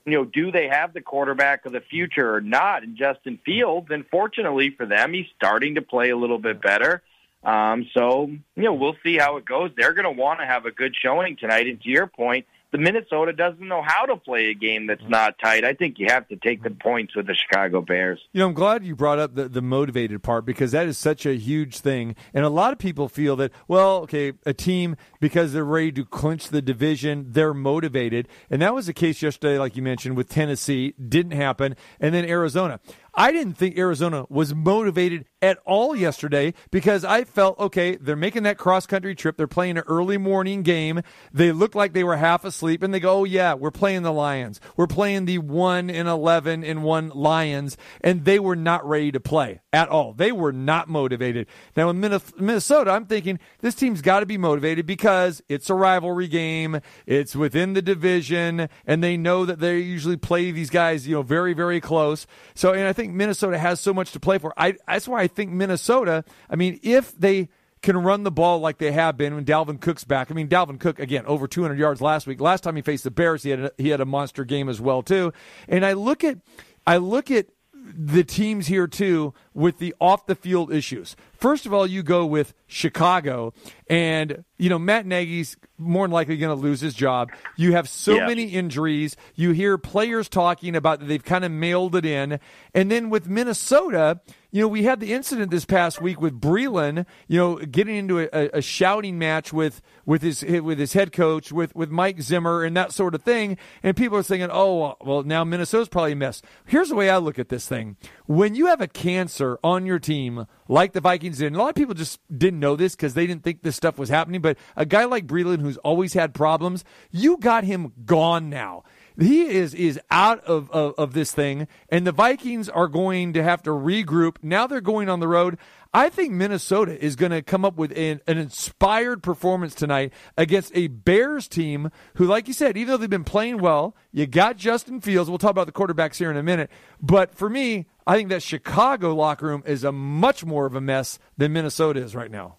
you know, do they have the quarterback of the future or not? And Justin Fields, and fortunately for them, he's starting to play a little bit better. Um, so, you know, we'll see how it goes. They're going to want to have a good showing tonight. And to your point, the Minnesota doesn't know how to play a game that's not tight. I think you have to take the points with the Chicago Bears. You know, I'm glad you brought up the, the motivated part because that is such a huge thing. And a lot of people feel that, well, okay, a team, because they're ready to clinch the division, they're motivated. And that was the case yesterday, like you mentioned, with Tennessee. Didn't happen. And then Arizona. I didn't think Arizona was motivated at all yesterday because I felt okay, they're making that cross country trip. They're playing an early morning game. They looked like they were half asleep and they go, Oh yeah, we're playing the Lions. We're playing the one in eleven and one Lions, and they were not ready to play at all. They were not motivated. Now in Minnesota, I'm thinking this team's got to be motivated because it's a rivalry game. It's within the division, and they know that they usually play these guys, you know, very, very close. So and I think Minnesota has so much to play for. I that's why I think Minnesota, I mean, if they can run the ball like they have been when Dalvin Cook's back. I mean, Dalvin Cook again over 200 yards last week. Last time he faced the Bears, he had a, he had a monster game as well too. And I look at I look at the teams here too with the off the field issues. First of all, you go with Chicago, and you know Matt Nagy's more than likely going to lose his job. You have so Yeah. many injuries. You hear players talking about that they've kind of mailed it in, and then with Minnesota, you know we had the incident this past week with Breeland, you know, getting into a, a shouting match with with his with his head coach with with Mike Zimmer and that sort of thing, and people are thinking, oh well, now Minnesota's probably a mess. Here's the way I look at this thing: when you have a cancer on your team like the Vikings did. And a lot of people just didn't know this because they didn't think this stuff was happening. But a guy like Breeland, who's always had problems, you got him gone now. He is is out of, of, of this thing, and the Vikings are going to have to regroup. Now they're going on the road. I think Minnesota is going to come up with an, an inspired performance tonight against a Bears team who, like you said, even though they've been playing well, you got Justin Fields. We'll talk about the quarterbacks here in a minute. But for me, I think that Chicago locker room is a much more of a mess than Minnesota is right now.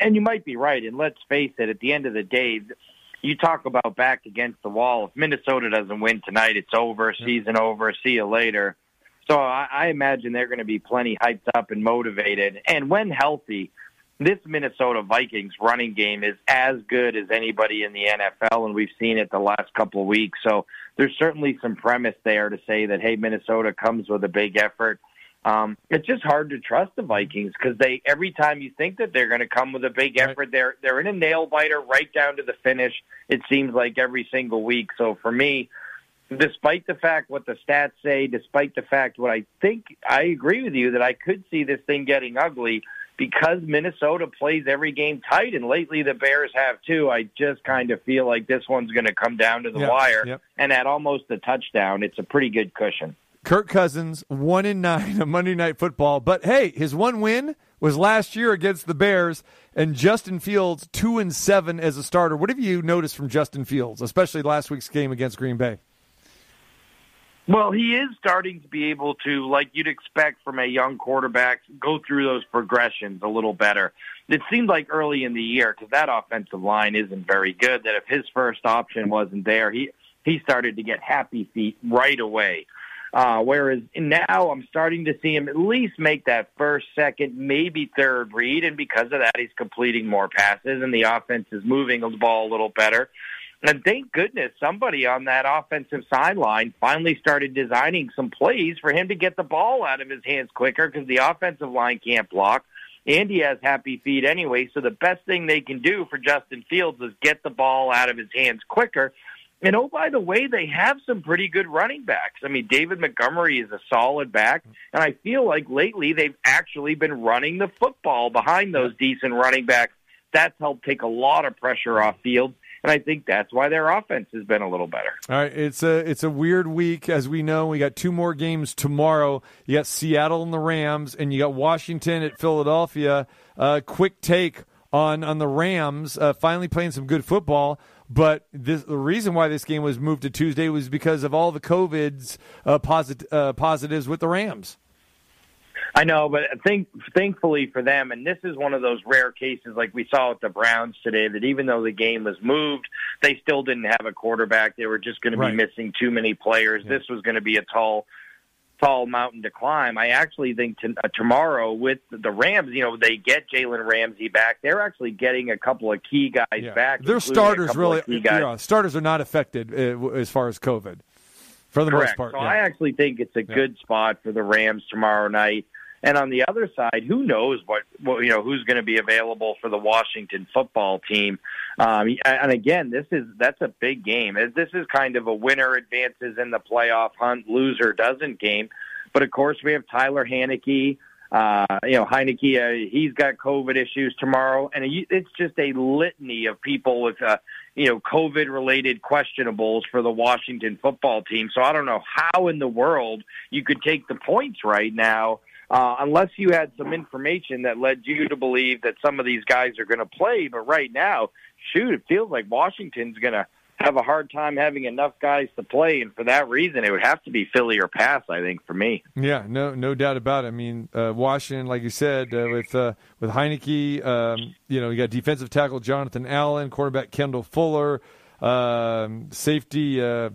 And you might be right. And let's face it, at the end of the day, you talk about back against the wall. If Minnesota doesn't win tonight, it's over, season over, see you later. So I, I imagine they're going to be plenty hyped up and motivated. And when healthy, this Minnesota Vikings running game is as good as anybody in the NFL, and we've seen it the last couple of weeks. So there's certainly some premise there to say that, hey, Minnesota comes with a big effort. Um, it's just hard to trust the Vikings because they every time you think that they're going to come with a big effort, they're they're in a nail biter right down to the finish. It seems like every single week. So for me, despite the fact what the stats say, despite the fact what I think, I agree with you that I could see this thing getting ugly because Minnesota plays every game tight, and lately the Bears have too. I just kind of feel like this one's going to come down to the Yep, wire, yep. and at almost a touchdown, it's a pretty good cushion. Kirk Cousins, one in nine on Monday Night Football. But hey, his one win was last year against the Bears, and Justin Fields, two and seven as a starter. What have you noticed from Justin Fields, especially last week's game against Green Bay? Well, he is starting to be able to, like you'd expect from a young quarterback, go through those progressions a little better. It seemed like early in the year, because that offensive line isn't very good, that if his first option wasn't there, he he started to get happy feet right away. Uh, whereas now I'm starting to see him at least make that first, second, maybe third read, and because of that, he's completing more passes, and the offense is moving the ball a little better. And thank goodness somebody on that offensive sideline finally started designing some plays for him to get the ball out of his hands quicker because the offensive line can't block. And he has happy feet anyway, so the best thing they can do for Justin Fields is get the ball out of his hands quicker. And oh, by the way, they have some pretty good running backs. I mean, David Montgomery is a solid back, and I feel like lately they've actually been running the football behind those decent running backs. That's helped take a lot of pressure off Fields. And I think that's why their offense has been a little better. All right, it's a it's a weird week as we know. We got two more games tomorrow. You got Seattle and the Rams, and you got Washington at Philadelphia. Uh, quick take on on the Rams uh, finally playing some good football. But this, the reason why this game was moved to Tuesday was because of all the COVID's uh, posit- uh, positives with the Rams. I know, but think, thankfully for them, and this is one of those rare cases like we saw with the Browns today, that even though the game was moved, they still didn't have a quarterback. They were just going Right. to be missing too many players. This was going to be a tall, tall mountain to climb. I actually think uh, tomorrow with the Rams, you know, they get Jalen Ramsey back. They're actually getting a couple of key guys back. Their starters really, of key guys. yeah, starters are not affected uh, as far as COVID for the Correct. most part. So yeah. I actually think it's a Yeah. good spot for the Rams tomorrow night. And on the other side, who knows what, what you know who's going to be available for the Washington football team? Um, and again, this is that's a big game. This is kind of a winner advances in the playoff hunt, loser doesn't game. But of course, we have Tyler Haneke. Uh, you know, Heinicke, uh, he's got COVID issues tomorrow, and it's just a litany of people with, uh, you know, COVID-related questionables for the Washington football team. So I don't know how in the world you could take the points right now, uh, unless you had some information that led you to believe that some of these guys are going to play. But right now, shoot, it feels like Washington's going to have a hard time having enough guys to play, and for that reason, it would have to be Philly or pass. I think for me. Yeah, no, no doubt about it. I mean, uh, Washington, like you said, uh, with uh, with Heinicke, um, you know, you got defensive tackle Jonathan Allen, quarterback Kendall Fuller, um, safety uh,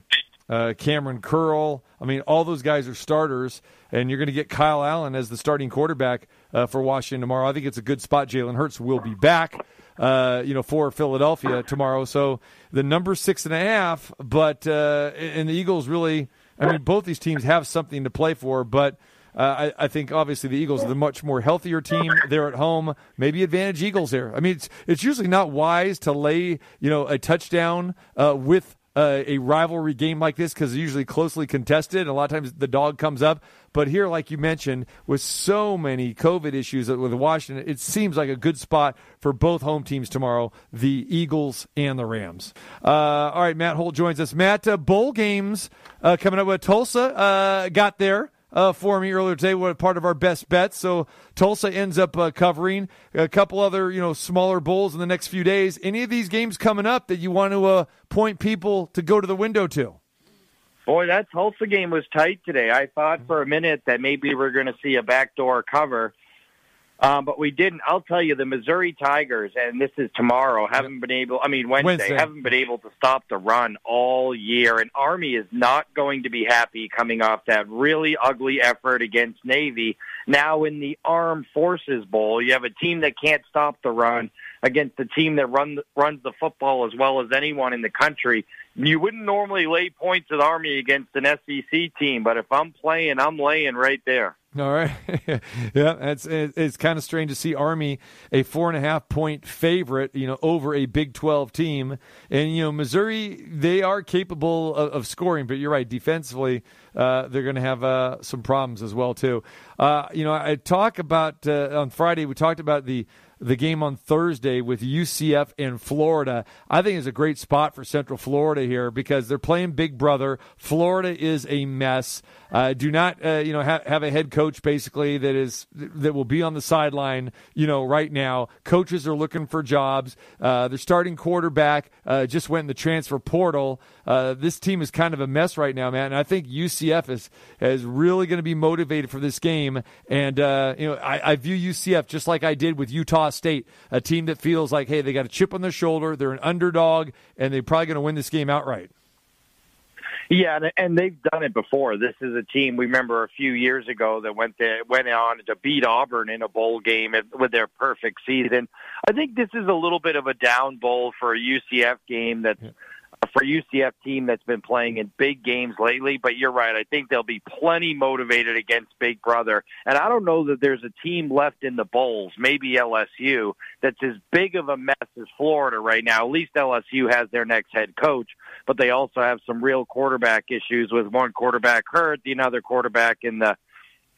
uh, Kamren Curl. I mean, all those guys are starters, and you're going to get Kyle Allen as the starting quarterback uh, for Washington tomorrow. I think it's a good spot. Jalen Hurts will be back. Uh, you know, for Philadelphia tomorrow. So the number six and a half, but uh, and the Eagles really, I mean, both these teams have something to play for, but uh, I, I think obviously the Eagles are the much more healthier team. They're at home, maybe advantage Eagles there. I mean, it's it's usually not wise to lay you know a touchdown uh, with. Uh, a rivalry game like this because it's usually closely contested. And a lot of times the dog comes up. But here, like you mentioned, with so many COVID issues with Washington, it seems like a good spot for both home teams tomorrow, the Eagles and the Rams. Uh, all right, Matt Holt joins us. Matt, uh, bowl games uh, coming up with Tulsa uh, got there. Uh, for me earlier today, what part of our best bets. So Tulsa ends up uh, covering a couple other, you know, smaller bowls in the next few days. Any of these games coming up that you want to uh, point people to go to the window to? Boy, that Tulsa game was tight today. I thought for a minute that maybe we're going to see a backdoor cover, um, but we didn't. I'll tell you, the Missouri Tigers, and this is tomorrow, haven't been able. I mean, Wednesday, Wednesday. haven't been able to stop the run all year. And Army is not going to be happy coming off that really ugly effort against Navy. Now in the Armed Forces Bowl, you have a team that can't stop the run against a team that run runs the football as well as anyone in the country. You wouldn't normally lay points at Army against an SEC team, but if I'm playing, I'm laying right there. All right, yeah, it's it's kind of strange to see Army a four and a half point favorite, you know, over a Big Twelve team, and you know Missouri they are capable of, of scoring, but you're right, defensively uh, they're going to have uh, some problems as well too. Uh, you know, I talk about uh, on Friday we talked about the the game on Thursday with UCF in Florida. I think is a great spot for Central Florida here because they're playing Big Brother. Florida is a mess. Uh, do not, uh, you know, ha- have a head coach basically that is that will be on the sideline. You know, right now, coaches are looking for jobs. Uh, their starting quarterback uh, just went in the transfer portal. Uh, this team is kind of a mess right now, man. And I think UCF is is really going to be motivated for this game. And uh, you know, I, I view UCF just like I did with Utah State, a team that feels like, hey, they got a chip on their shoulder. They're an underdog, and they're probably going to win this game outright. Yeah, and- and they've done it before. This is a team we remember a few years ago that went to, went on to beat Auburn in a bowl game with their perfect season. I think this is a little bit of a down bowl for a UCF game that's for UCF team that's been playing in big games lately. But you're right. I think they'll be plenty motivated against Big Brother. And I don't know that there's a team left in the bowls, maybe LSU, that's as big of a mess as Florida right now. At least LSU has their next head coach, but they also have some real quarterback issues with one quarterback hurt, the another quarterback in the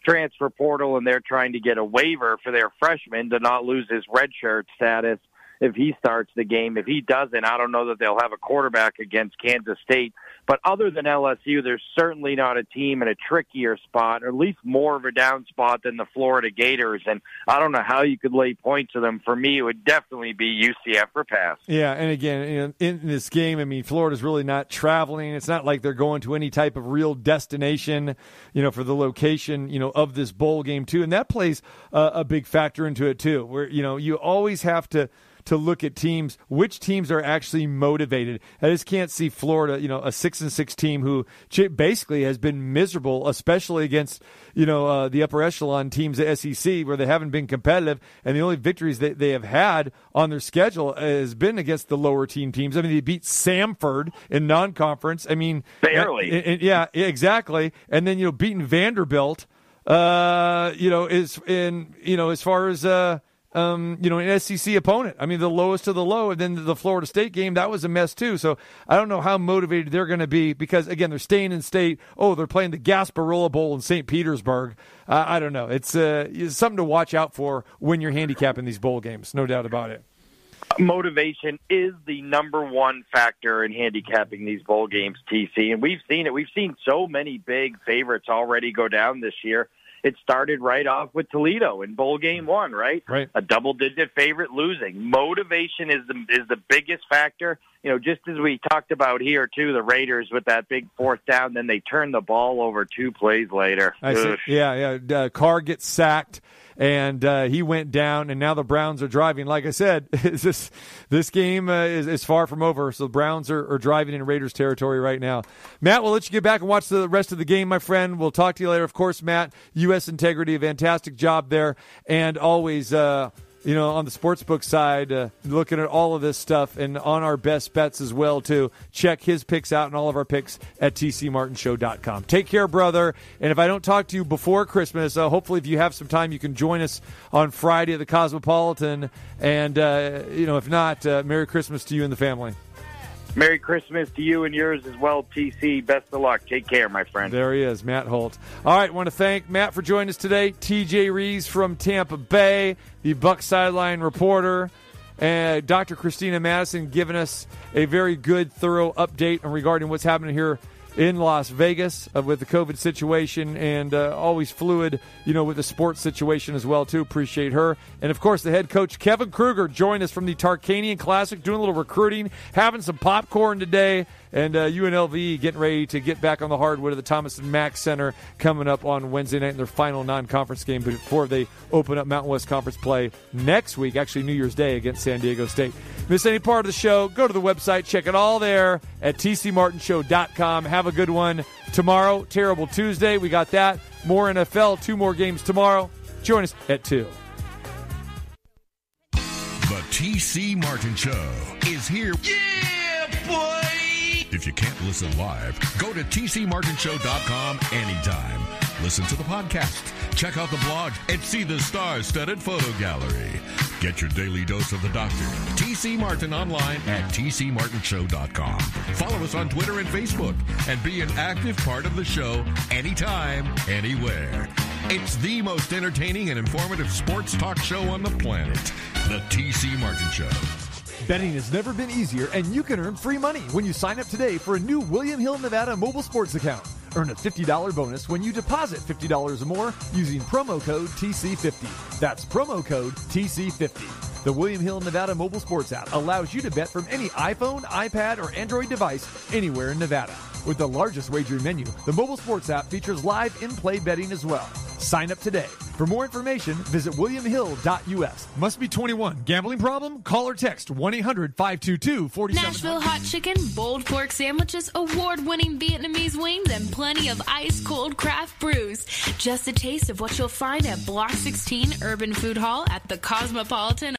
transfer portal, and they're trying to get a waiver for their freshman to not lose his redshirt status. If he starts the game. If he doesn't, I don't know that they'll have a quarterback against Kansas State. But other than LSU, there's certainly not a team in a trickier spot, or at least more of a down spot than the Florida Gators. And I don't know how you could lay points to them. For me, it would definitely be UCF for pass. Yeah, and again, in this game, I mean, Florida's really not traveling. It's not like they're going to any type of real destination, you know, for the location, you know, of this bowl game too, and that plays a big factor into it too. Where you know you always have to to look at teams, which teams are actually motivated. I just can't see Florida, you know, a six and six team who basically has been miserable, especially against you know uh, the upper echelon teams at SEC where they haven't been competitive, and the only victories that they have had on their schedule has been against the lower team teams. I mean, they beat Samford in non-conference. I mean, barely. And, and, yeah, exactly. And then you know beating Vanderbilt. Uh, you know, is in you know as far as uh um, you know, an SEC opponent. I mean, the lowest of the low, and then the Florida State game that was a mess too. So I don't know how motivated they're going to be because again, they're staying in state. Oh, they're playing the Gasparilla Bowl in St. Petersburg. I don't know. It's, uh, it's something to watch out for when you're handicapping these bowl games. No doubt about it. Motivation is the number one factor in handicapping these bowl games, TC, and we've seen it. We've seen so many big favorites already go down this year it started right off with Toledo in bowl game one, right? Right. A double digit favorite losing. Motivation is the is the biggest factor. You know, just as we talked about here too, the Raiders with that big fourth down, then they turn the ball over two plays later. I see. Yeah, yeah. Uh, Carr gets sacked and uh, he went down, and now the Browns are driving. Like I said, this this game uh, is, is far from over, so the Browns are, are driving in Raiders territory right now. Matt, we'll let you get back and watch the rest of the game, my friend. We'll talk to you later. Of course, Matt, U.S. Integrity, fantastic job there, and always. Uh, you know, on the sportsbook side, uh, looking at all of this stuff and on our best bets as well, too. Check his picks out and all of our picks at tcmartinshow.com. Take care, brother. And if I don't talk to you before Christmas, uh, hopefully if you have some time, you can join us on Friday at the Cosmopolitan. And, uh, you know, if not, uh, Merry Christmas to you and the family. Merry Christmas to you and yours as well, TC. Best of luck. Take care, my friend. There he is, Matt Holt. All right, want to thank Matt for joining us today. TJ Rees from Tampa Bay, the Buck sideline reporter. And Dr. Christina Madison giving us a very good, thorough update regarding what's happening here in Las Vegas uh, with the COVID situation and uh, always fluid, you know, with the sports situation as well, too. Appreciate her. And of course, the head coach, Kevin Kruger, joined us from the Tarkanian Classic, doing a little recruiting, having some popcorn today and uh, UNLV getting ready to get back on the hardwood at the Thomas and Mack Center coming up on Wednesday night in their final non-conference game before they open up Mountain West Conference play next week, actually New Year's Day against San Diego State. Miss any part of the show? Go to the website, check it all there at tcmartinshow.com. Have a good one tomorrow. Terrible Tuesday, we got that. More NFL, two more games tomorrow. Join us at two. The TC Martin Show is here. Yeah, boy! If you can't listen live, go to tcmartinshow.com anytime. Listen to the podcast, check out the blog, and see the star-studded photo gallery. Get your daily dose of the doctor. TC Martin online at tcmartinshow.com. Follow us on Twitter and Facebook and be an active part of the show anytime, anywhere. It's the most entertaining and informative sports talk show on the planet. The TC Martin Show. Betting has never been easier, and you can earn free money when you sign up today for a new William Hill, Nevada mobile sports account. Earn a $50 bonus when you deposit $50 or more using promo code TC50. That's promo code TC50. The William Hill, Nevada mobile sports app allows you to bet from any iPhone, iPad, or Android device anywhere in Nevada. With the largest wagering menu, the mobile sports app features live in play betting as well. Sign up today. For more information, visit williamhill.us. Must be 21. Gambling problem? Call or text 1 800 522 4700. Nashville hot chicken, bold pork sandwiches, award winning Vietnamese wings, and plenty of ice cold craft brews. Just a taste of what you'll find at Block 16 Urban Food Hall at the Cosmopolitan